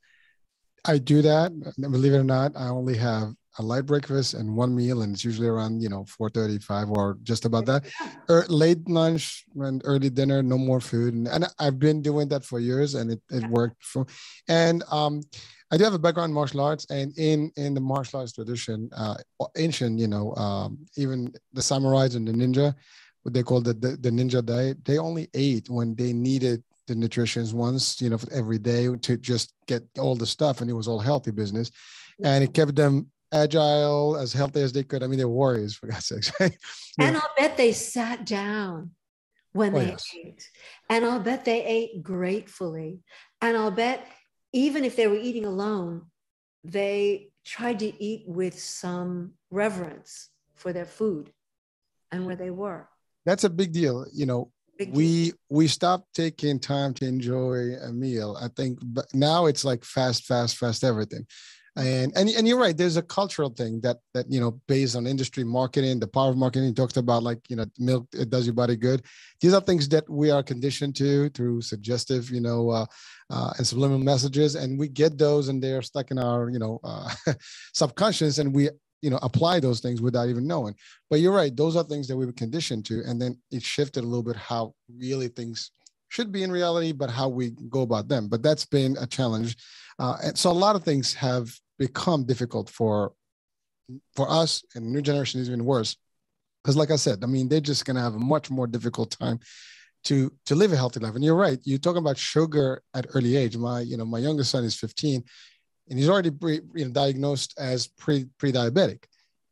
I do that. Believe it or not, I only have a light breakfast and one meal, and it's usually around you know 4:35 or just about that. Er, late lunch and early dinner, no more food, and, and I've been doing that for years, and it, it worked for. And um, I do have a background in martial arts, and in in the martial arts tradition, uh, ancient, you know, um, even the samurais and the ninja, what they call the, the the ninja diet, they only ate when they needed the nutritions once, you know, every day to just get all the stuff, and it was all healthy business, and it kept them agile, as healthy as they could. I mean, they're warriors for God's sakes. Right? And I'll bet they sat down when oh, they yes. ate. And I'll bet they ate gratefully. And I'll bet even if they were eating alone, they tried to eat with some reverence for their food and where they were. That's a big deal. You know, Big we deal. we stopped taking time to enjoy a meal i think but now it's like fast fast fast everything and and and you're right there's a cultural thing that that you know based on industry marketing the power of marketing talked about like you know milk it does your body good these are things that we are conditioned to through suggestive you know uh, uh, and subliminal messages and we get those and they're stuck in our you know uh, subconscious and we you know apply those things without even knowing. But you're right those are things that we were conditioned to and then it shifted a little bit how really things should be in reality but how we go about them. But that's been a challenge. Uh, and so a lot of things have become difficult for for us and new generation is even worse. Because like i said i mean they're just going to have a much more difficult time to to live a healthy life. And you're right you're talking about sugar at early age. My you know my youngest son is 15 and he's already pre, you know, diagnosed as pre pre-diabetic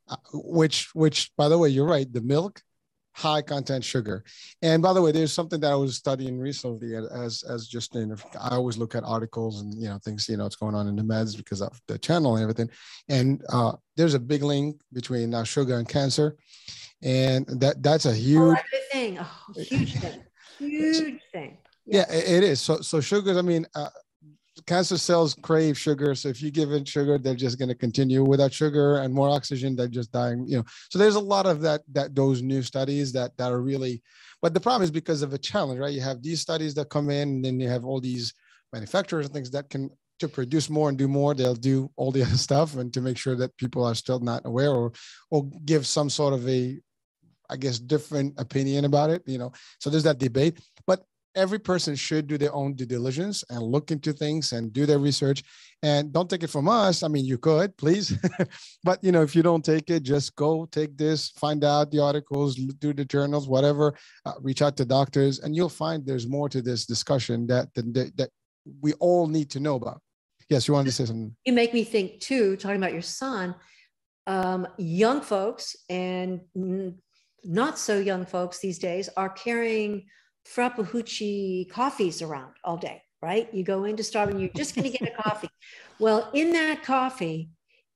uh, which which by the way you're right the milk high content sugar. And by the way, there's something that I was studying recently as as just in I always look at articles and you know things you know what's going on in the meds because of the channel and everything. And uh, there's a big link between uh, sugar and cancer. and that that's a huge thing, a huge thing, huge thing. Yeah, yeah it is. So so sugars. I mean, uh, cancer cells crave sugar. So if you give it sugar, they're just going to continue without sugar and more oxygen. They're just dying. You know. So there's a lot of that that those new studies that that are really. But the problem is because of a challenge, right? You have these studies that come in, and then you have all these manufacturers and things that can to produce more and do more. They'll do all the other stuff and to make sure that people are still not aware or or give some sort of a I guess different opinion about it, you know. So there's that debate. But every person should do their own due diligence and look into things and do their research. And don't take it from us. I mean you could please. But you know if you don't take it just go take this find out the articles do the journals whatever. Uh, reach out to doctors and you'll find there's more to this discussion that that, that we all need to know about. Yes you wanted to say something. You make me think too talking about your son. Um, young folks and not so young folks these days are carrying frappuccino coffees around all day, right? You go into Starbucks, and you're just going to get a coffee. Well, in that coffee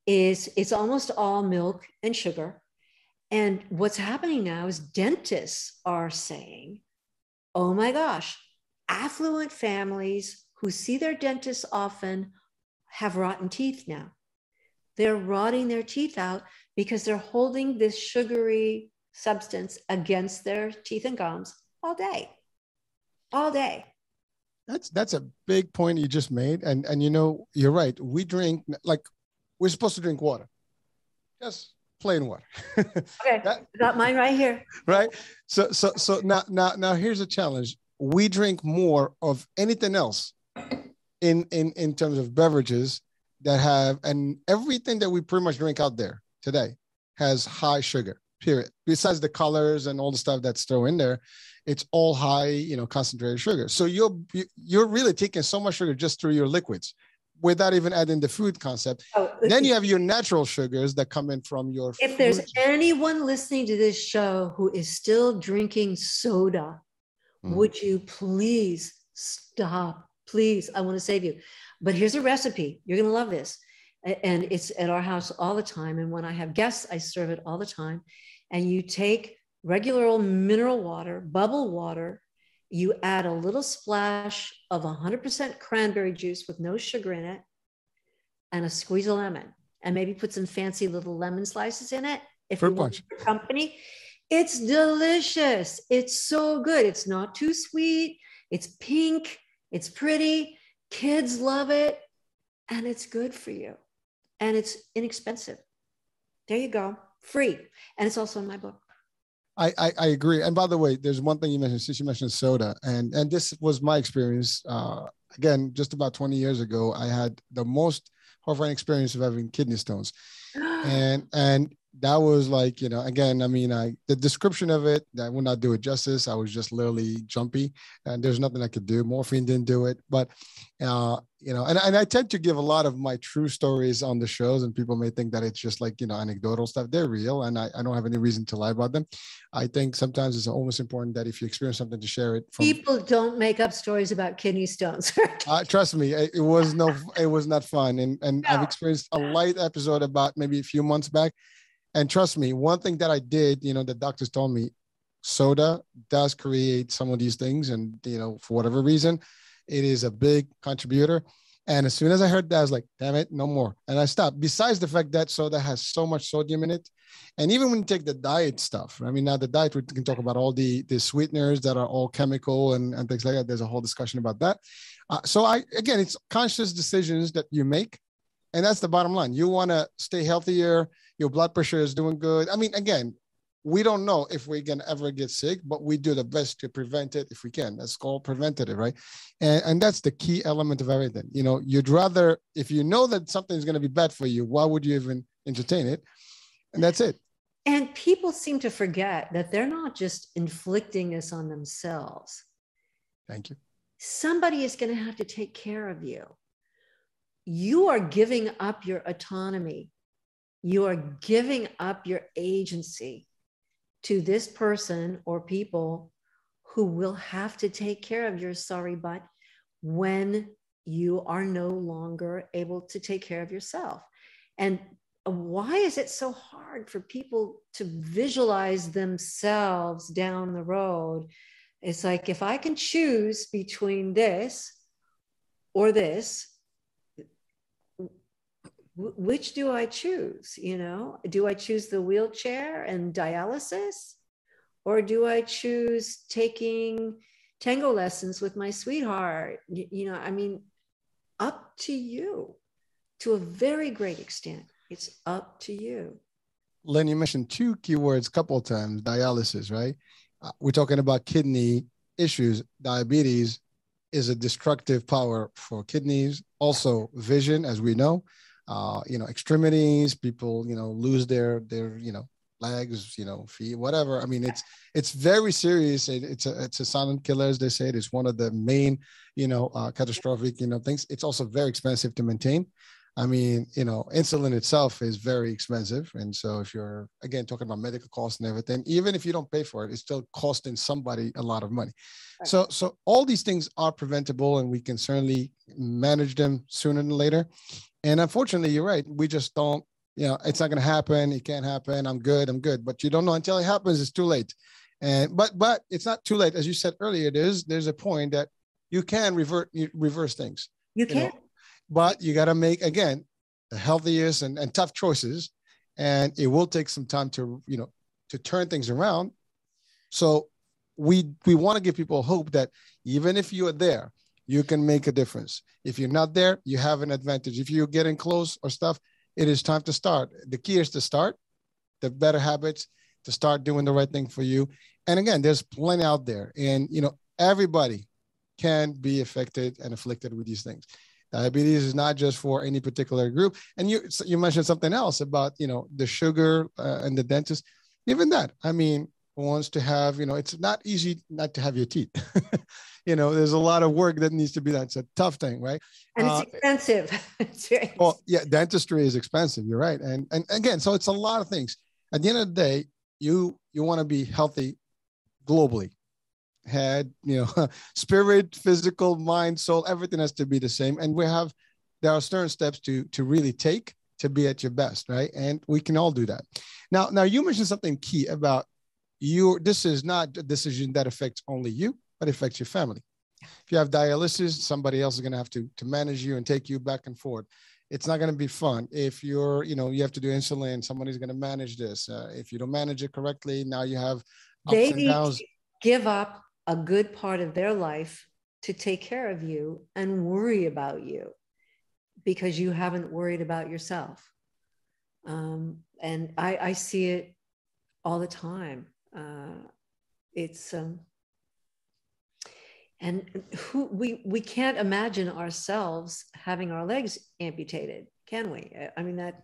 is it's almost all milk and sugar. And what's happening now is dentists are saying, oh my gosh, affluent families who see their dentists often have rotten teeth now. They're rotting their teeth out because they're holding this sugary substance against their teeth and gums all day all day. That's that's a big point you just made. And and you know you're right. We drink like we're supposed to drink water. Just plain water. Okay. That, got mine right here. Right? So so so now now now here's a challenge. We drink more of anything else in in in terms of beverages that have and everything that we pretty much drink out there today has high sugar period besides the colors and all the stuff that's thrown in there it's all high, you know, concentrated sugar. So you're you're really taking so much sugar just through your liquids without even adding the food concept. Oh, then you have your natural sugars that come in from your If there's anyone listening to this show who is still drinking soda, mm. would you please stop? Please, I want to save you. But here's a recipe. You're going to love this. And it's at our house all the time. And when I have guests, I serve it all the time. And you take regular old mineral water, bubble water. You add a little splash of 100% cranberry juice with no sugar in it and a squeeze of lemon and maybe put some fancy little lemon slices in it. If Fruit you want company, it's delicious. It's so good. It's not too sweet. It's pink. It's pretty. Kids love it. And it's good for you. And it's inexpensive. There you go. Free. And it's also in my book. I, I, I agree. And by the way, there's one thing you mentioned since you mentioned soda, and and this was my experience. Uh, again, just about 20 years ago, I had the most horrifying experience of having kidney stones, and and that was like you know again i mean i the description of it i would not do it justice. I was just literally jumpy and there's nothing i could do. Morphine didn't do it. But uh you know and, and i tend to give a lot of my true stories on the shows and people may think that it's just like you know anecdotal stuff. They're real and i, I don't have any reason to lie about them. I think sometimes it's almost important that if you experience something to share it from, people don't make up stories about kidney stones. Uh, trust me it, it, was no it was not fun. And and no. i've experienced a light episode about maybe a few months back and trust me, one thing that I did, you know, the doctors told me soda does create some of these things. And, you know, for whatever reason, it is a big contributor. And as soon as I heard that, I was like, damn it, no more. And I stopped. Besides the fact that soda has so much sodium in it. And even when you take the diet stuff, I mean, now the diet, we can talk about all the, the sweeteners that are all chemical and, and things like that. There's a whole discussion about that. Uh, so I, again, it's conscious decisions that you make. And that's the bottom line. You want to stay healthier your blood pressure is doing good. I mean, again, we don't know if we can ever get sick, but we do the best to prevent it if we can. That's called preventative, right? And, and that's the key element of everything. You know, you'd rather, if you know that something's going to be bad for you, why would you even entertain it? And that's it. And people seem to forget that they're not just inflicting this on themselves. Thank you. Somebody is going to have to take care of you. You are giving up your autonomy you are giving up your agency to this person or people who will have to take care of your sorry butt when you are no longer able to take care of yourself. And why is it so hard for people to visualize themselves down the road? It's like if I can choose between this or this, which do I choose? You know, do I choose the wheelchair and dialysis? Or do I choose taking tango lessons with my sweetheart? You, know, I mean, up to you to a very great extent. It's up to you. Len, you mentioned two keywords a couple of times dialysis, right? Uh, we're talking about kidney issues. Diabetes is a destructive power for kidneys, also vision, as we know. Uh, you know, extremities, people, you know, lose their their, you know, legs, you know, feet, whatever. I mean, it's it's very serious. It, it's a it's a silent killer, as they say. It's one of the main, you know, uh, catastrophic, you know, things. It's also very expensive to maintain. I mean, you know, insulin itself is very expensive. And so if you're again talking about medical costs and everything, even if you don't pay for it, it's still costing somebody a lot of money. Right. So so all these things are preventable and we can certainly manage them sooner than later. And unfortunately, you're right. We just don't, you know, it's not gonna happen. It can't happen. I'm good, I'm good. But you don't know until it happens, it's too late. And but but it's not too late. As you said earlier, there's there's a point that you can revert you reverse things. You can. You know, but you got to make again the healthiest and, and tough choices and it will take some time to you know to turn things around so we we want to give people hope that even if you are there you can make a difference. If you're not there you have an advantage. If you're getting close or stuff it is time to start. The key is to start the better habits to start doing the right thing for you. And again there's plenty out there. And you know everybody can be affected and afflicted with these things. Diabetes is not just for any particular group. And you you mentioned something else about you know the sugar uh, and the dentist. Even that, I mean, wants to have you know it's not easy not to have your teeth. you know, there's a lot of work that needs to be done. It's a tough thing, right? And it's uh, expensive. it's very well, yeah, dentistry is expensive. You're right, and and again, so it's a lot of things. At the end of the day, you you want to be healthy globally head, you know, spirit, physical, mind, soul, everything has to be the same. And we have there are certain steps to to really take to be at your best, right? And we can all do that. Now, now you mentioned something key about you. This is not a decision that affects only you, but affects your family. If you have dialysis, somebody else is going to have to to manage you and take you back and forth. It's not going to be fun. If you're, you know, you have to do insulin, somebody's going to manage this. Uh, if you don't manage it correctly, now you have they downs. give up a good part of their life to take care of you and worry about you because you haven't worried about yourself. Um, and I, I, see it all the time. Uh, it's um, and who we we can't imagine ourselves having our legs amputated, can we? I mean that.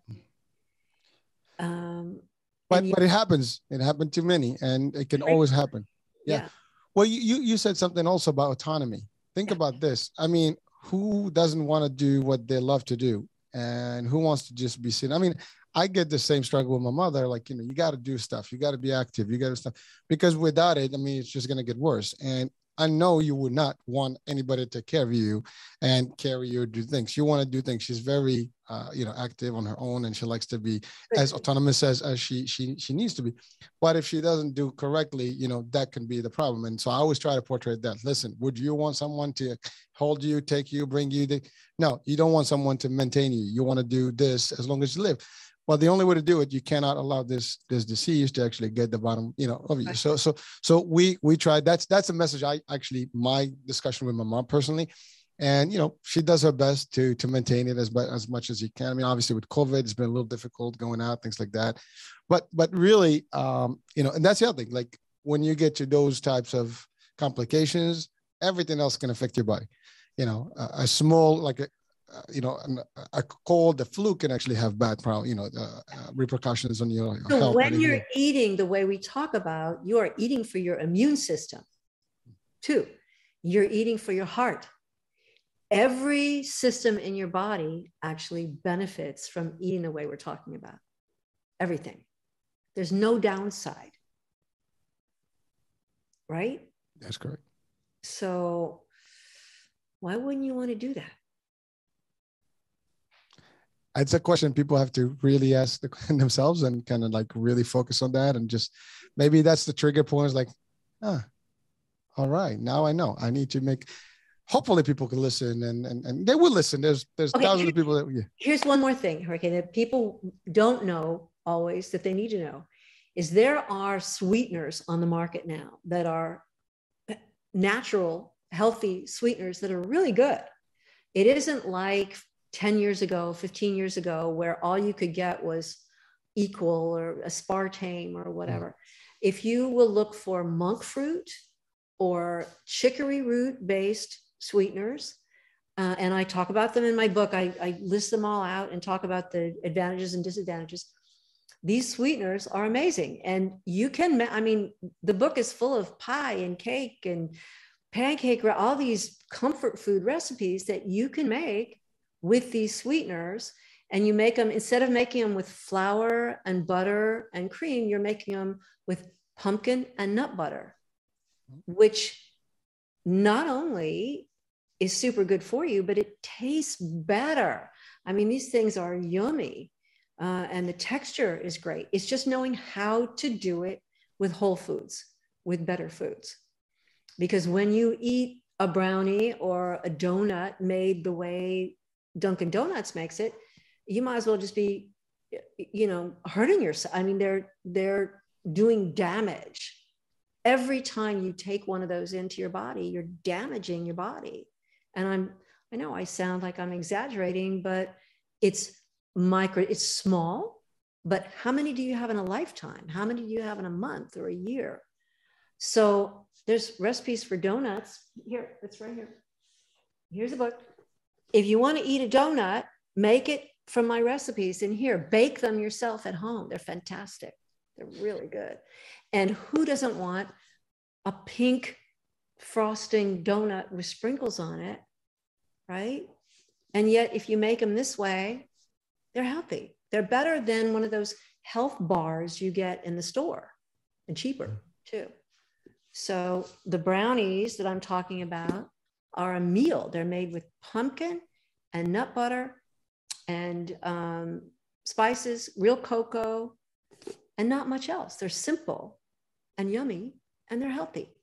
Um, but but it happens. It happened to many, and it can always happen. yeah. yeah well, you, you said something also about autonomy. Think about this. I mean, who doesn't want to do what they love to do? And who wants to just be seen? I mean, I get the same struggle with my mother. Like, you know, you got to do stuff. You got to be active. You got to stuff because without it, I mean, it's just going to get worse. And I know you would not want anybody to of you and carry you do things. You want to do things. She's very, uh, you know, active on her own, and she likes to be as autonomous as, as she she she needs to be. But if she doesn't do correctly, you know, that can be the problem. And so I always try to portray that. Listen, would you want someone to hold you, take you, bring you? The, no, you don't want someone to maintain you. You want to do this as long as you live well the only way to do it you cannot allow this this disease to actually get the bottom you know of you. So so so we we tried that's that's a message i actually my discussion with my mom personally. And you know she does her best to to maintain it as as much as you can. I mean obviously with covid it's been a little difficult going out things like that. But but really um you know and that's the other thing like when you get to those types of complications everything else can affect your body. You know a, a small like a, you know, a cold, the flu can actually have bad, problem, you know, uh, uh, repercussions on your so health. when you're eating the way we talk about, you are eating for your immune system. Two, you're eating for your heart. Every system in your body actually benefits from eating the way we're talking about. Everything. There's no downside. Right? That's correct. So why wouldn't you want to do that? It's a question people have to really ask themselves and kind of like really focus on that and just maybe that's the trigger point is like ah all right now i know. I need to make hopefully people can listen and and, and they will listen. There's there's okay, thousands of people that yeah. here's one more thing hurricane that people don't know always that they need to know is there are sweeteners on the market now that are natural healthy sweeteners that are really good. It isn't like 10 years ago, 15 years ago, where all you could get was equal or a aspartame or whatever. Mm. If you will look for monk fruit or chicory root based sweeteners, uh, and I talk about them in my book, I, I list them all out and talk about the advantages and disadvantages. These sweeteners are amazing. And you can, I mean, the book is full of pie and cake and pancake, all these comfort food recipes that you can make with these sweeteners and you make them instead of making them with flour and butter and cream you're making them with pumpkin and nut butter which not only is super good for you but it tastes better. I mean these things are yummy uh, and the texture is great. It's just knowing how to do it with whole foods with better foods. Because when you eat a brownie or a donut made the way Dunkin' Donuts makes it, you might as well just be, you know, hurting yourself. I mean, they're they're doing damage every time you take one of those into your body. You're damaging your body, and I'm I know I sound like I'm exaggerating, but it's micro. It's small, but how many do you have in a lifetime? How many do you have in a month or a year? So there's recipes for donuts. Here, it's right here. Here's a book if you want to eat a donut, make it from my recipes in here. Bake them yourself at home. They're fantastic. They're really good. And who doesn't want a pink frosting donut with sprinkles on it? Right. And yet, if you make them this way, they're healthy. They're better than one of those health bars you get in the store and cheaper too. So, the brownies that I'm talking about are a meal. They're made with pumpkin and nut butter and um, spices, real cocoa, and not much else. They're simple and yummy and they're healthy.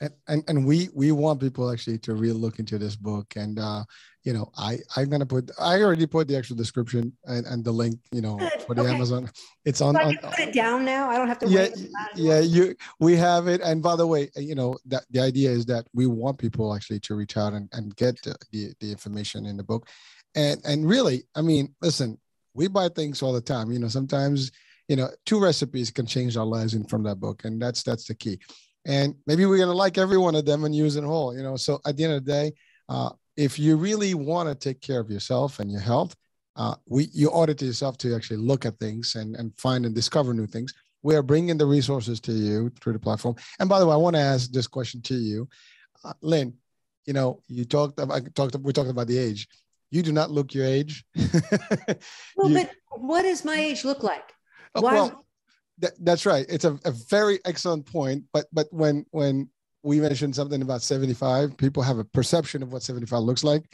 And, and, and we we want people actually to really look into this book. And uh you know i i'm gonna put i already put the actual description and, and the link you know Good. for the okay. amazon. It's on, so I on put it down now? I don't have to yeah yeah you we have it. And by the way you know that the idea is that we want people actually to reach out and, and get the, the, the information in the book. And and really i mean listen we buy things all the time. You know sometimes you know two recipes can change our lives in from that book. And that's that's the key and maybe we're going to like every one of them and use it whole you know? So at the end of the day uh, if you really want to take care of yourself and your health uh, we you audit yourself to actually look at things and, and find and discover new things. We are bringing the resources to you through the platform. And by the way i want to ask this question to you. Uh, Lynne you know you talked about talked we talked about the age. You do not look your age. Well you, but what does my age look like? Uh, Why? well that, that's right. It's a, a very excellent point. But but when when we mentioned something about 75, people have a perception of what 75 looks like.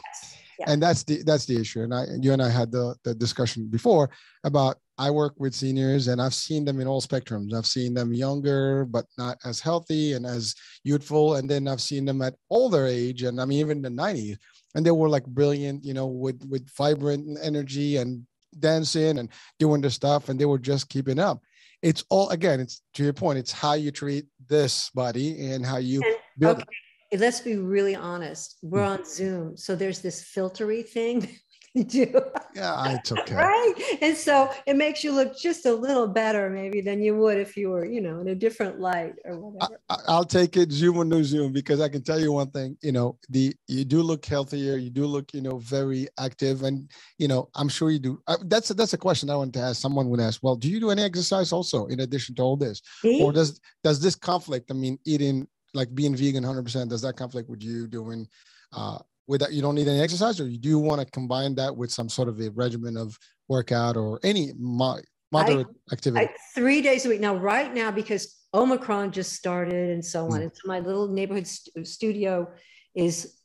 Yeah. And that's the that's the issue. And I you and I had the, the discussion before about I work with seniors and I've seen them in all spectrums. I've seen them younger but not as healthy and as youthful. And then I've seen them at older age and I mean even the 90s. And they were like brilliant, you know, with with vibrant energy and dancing and doing the stuff and they were just keeping up it's all again it's to your point it's how you treat this body and how you and, build okay. it. let's be really honest we're mm. on zoom so there's this filtery thing do. Yeah, it's okay. right. And so it makes you look just a little better, maybe, than you would if you were, you know, in a different light or whatever. I, will take it zoom or no zoom because I can tell you one thing, you know, the you do look healthier, you do look, you know, very active. And, you know, I'm sure you do. I, that's a, that's a question I want to ask. Someone would ask, well, do you do any exercise also in addition to all this? See? Or does does this conflict, I mean, eating like being vegan 100%, does that conflict with you doing uh, with that you don't need any exercise or you do want to combine that with some sort of a regimen of workout or any mo- moderate I, activity I, three days a week now right now because omicron just started and so on mm. and so my little neighborhood st- studio is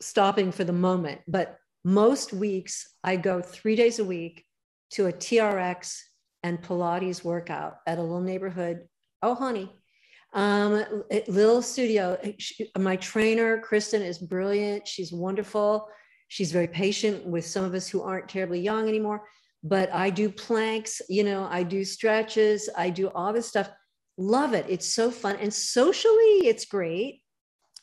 stopping for the moment but most weeks I go three days a week to a TRX and Pilates workout at a little neighborhood. Oh, honey, um, little studio. She, my trainer, Kristen, is brilliant. She's wonderful. She's very patient with some of us who aren't terribly young anymore. But I do planks, you know, I do stretches, I do all this stuff. Love it. It's so fun. And socially, it's great.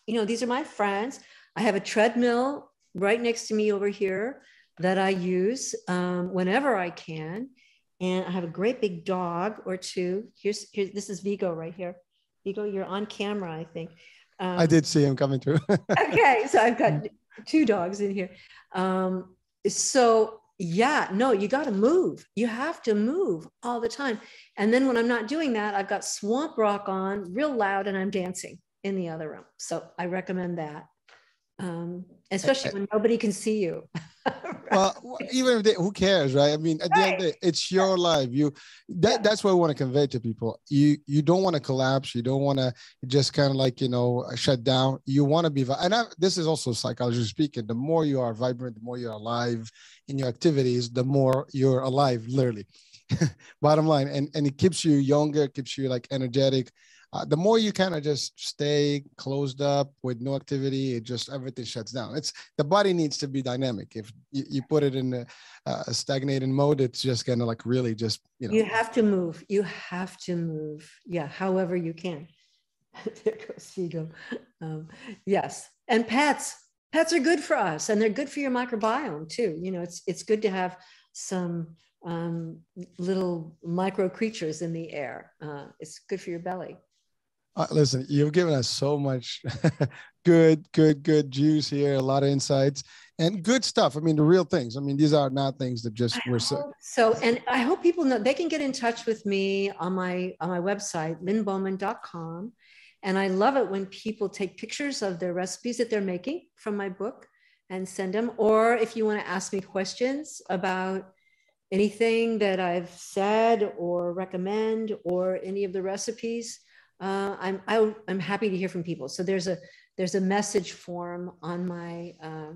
You know, these are my friends. I have a treadmill right next to me over here that I use um, whenever I can. And I have a great big dog or two. Here's, here's this is Vigo right here. You're on camera, I think. Um, I did see him coming through. okay, so I've got two dogs in here. Um, so yeah, no, you got to move. You have to move all the time. And then when I'm not doing that, I've got swamp rock on real loud and I'm dancing in the other room. So I recommend that um, especially when nobody can see you. well, even if they, who cares, right? I mean, at right. the end of the day, it's your life. You that yeah. that's what I want to convey to people. You you don't want to collapse. You don't want to just kind of like you know shut down. You want to be, and I, this is also psychology speaking. The more you are vibrant, the more you're alive in your activities, the more you're alive, literally. Bottom line, and and it keeps you younger, keeps you like energetic uh, the more you kind of just stay closed up with no activity, it just everything shuts down. It's the body needs to be dynamic. If you, you put it in a, a stagnating mode, it's just gonna like really just you know. You have to move. You have to move. Yeah, however you can. there goes Figo. Um, yes, and pets. Pets are good for us, and they're good for your microbiome too. You know, it's it's good to have some um, little micro creatures in the air. Uh, it's good for your belly. Uh, listen, you've given us so much good, good, good juice here, a lot of insights and good stuff. I mean, the real things. I mean, these are not things that just were so. So, and I hope people know they can get in touch with me on my on my website, lynnebowman.com. And I love it when people take pictures of their recipes that they're making from my book and send them. Or if you want to ask me questions about anything that I've said or recommend or any of the recipes, uh, I'm I, am i am happy to hear from people. So there's a there's a message form on my uh,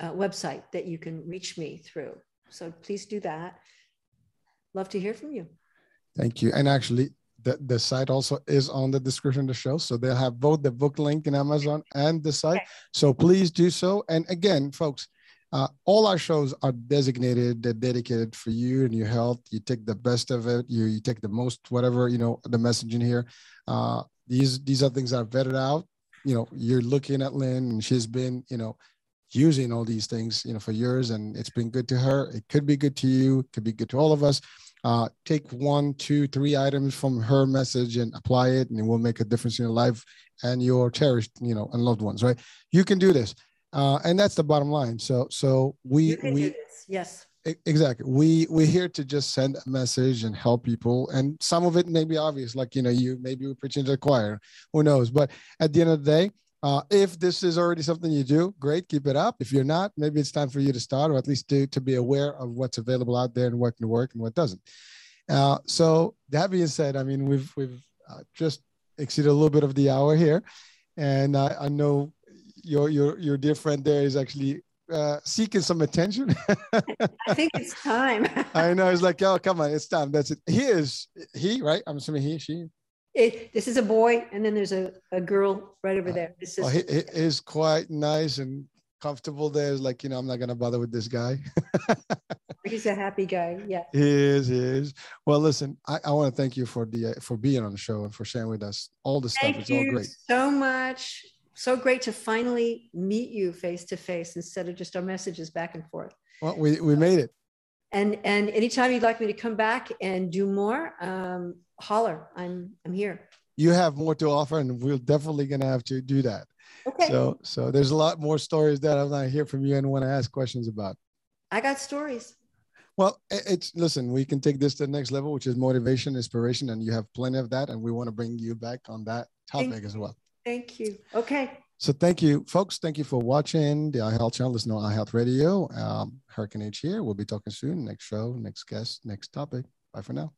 uh, website that you can reach me through. So please do that. Love to hear from you. Thank you. And actually, the, the site also is on the description of the show. So they'll have both the book link in Amazon and the site. Okay. So please do so. And again, folks, uh, all our shows are designated, they're dedicated for you and your health. You take the best of it. You, you take the most, whatever, you know, the message in here. Uh, these, these are things that are vetted out. You know, you're looking at Lynne and she's been, you know, using all these things, you know, for years and it's been good to her. It could be good to you, it could be good to all of us. Uh, take one, two, three items from her message and apply it, and it will make a difference in your life and your cherished, you know, and loved ones. Right? You can do this uh, and that's the bottom line. So so we we yes. Exactly. We we're here to just send a message and help people. And some of it may be obvious like you know you maybe we're preaching to the choir. Who knows? But at the end of the day uh, if this is already something you do great keep it up. If you're not maybe it's time for you to start or at least to, to be aware of what's available out there and what can work and what doesn't. Uh, so that being said i mean we've we've uh, just exceeded a little bit of the hour here. And I, I know your your your dear friend there is actually uh, seeking some attention. I think it's time. I know. It's like, oh, come on, it's time. That's it. He is he, right? I'm assuming he, she. It, this is a boy, and then there's a, a girl right over there. This is. Oh, he, he is quite nice and comfortable there. It's like, you know, I'm not gonna bother with this guy. He's a happy guy. Yeah. He is. He is. Well, listen, I, I want to thank you for the uh, for being on the show and for sharing with us all the stuff. Thank it's you all great. so much so great to finally meet you face to face instead of just our messages back and forth. Well, we, we made it. And and anytime you'd like me to come back and do more, um, holler. I'm I'm here. You have more to offer, and we're definitely gonna have to do that. Okay. So so there's a lot more stories that I'm not hear from you and want to ask questions about. I got stories. Well, it's listen, we can take this to the next level, which is motivation, inspiration, and you have plenty of that. And we want to bring you back on that topic as well. Thank you. Okay. So thank you, folks. Thank you for watching the iHealth channel. Listen to iHealth Radio. Um, Hurricane H here. We'll be talking soon. Next show, next guest, next topic. Bye for now.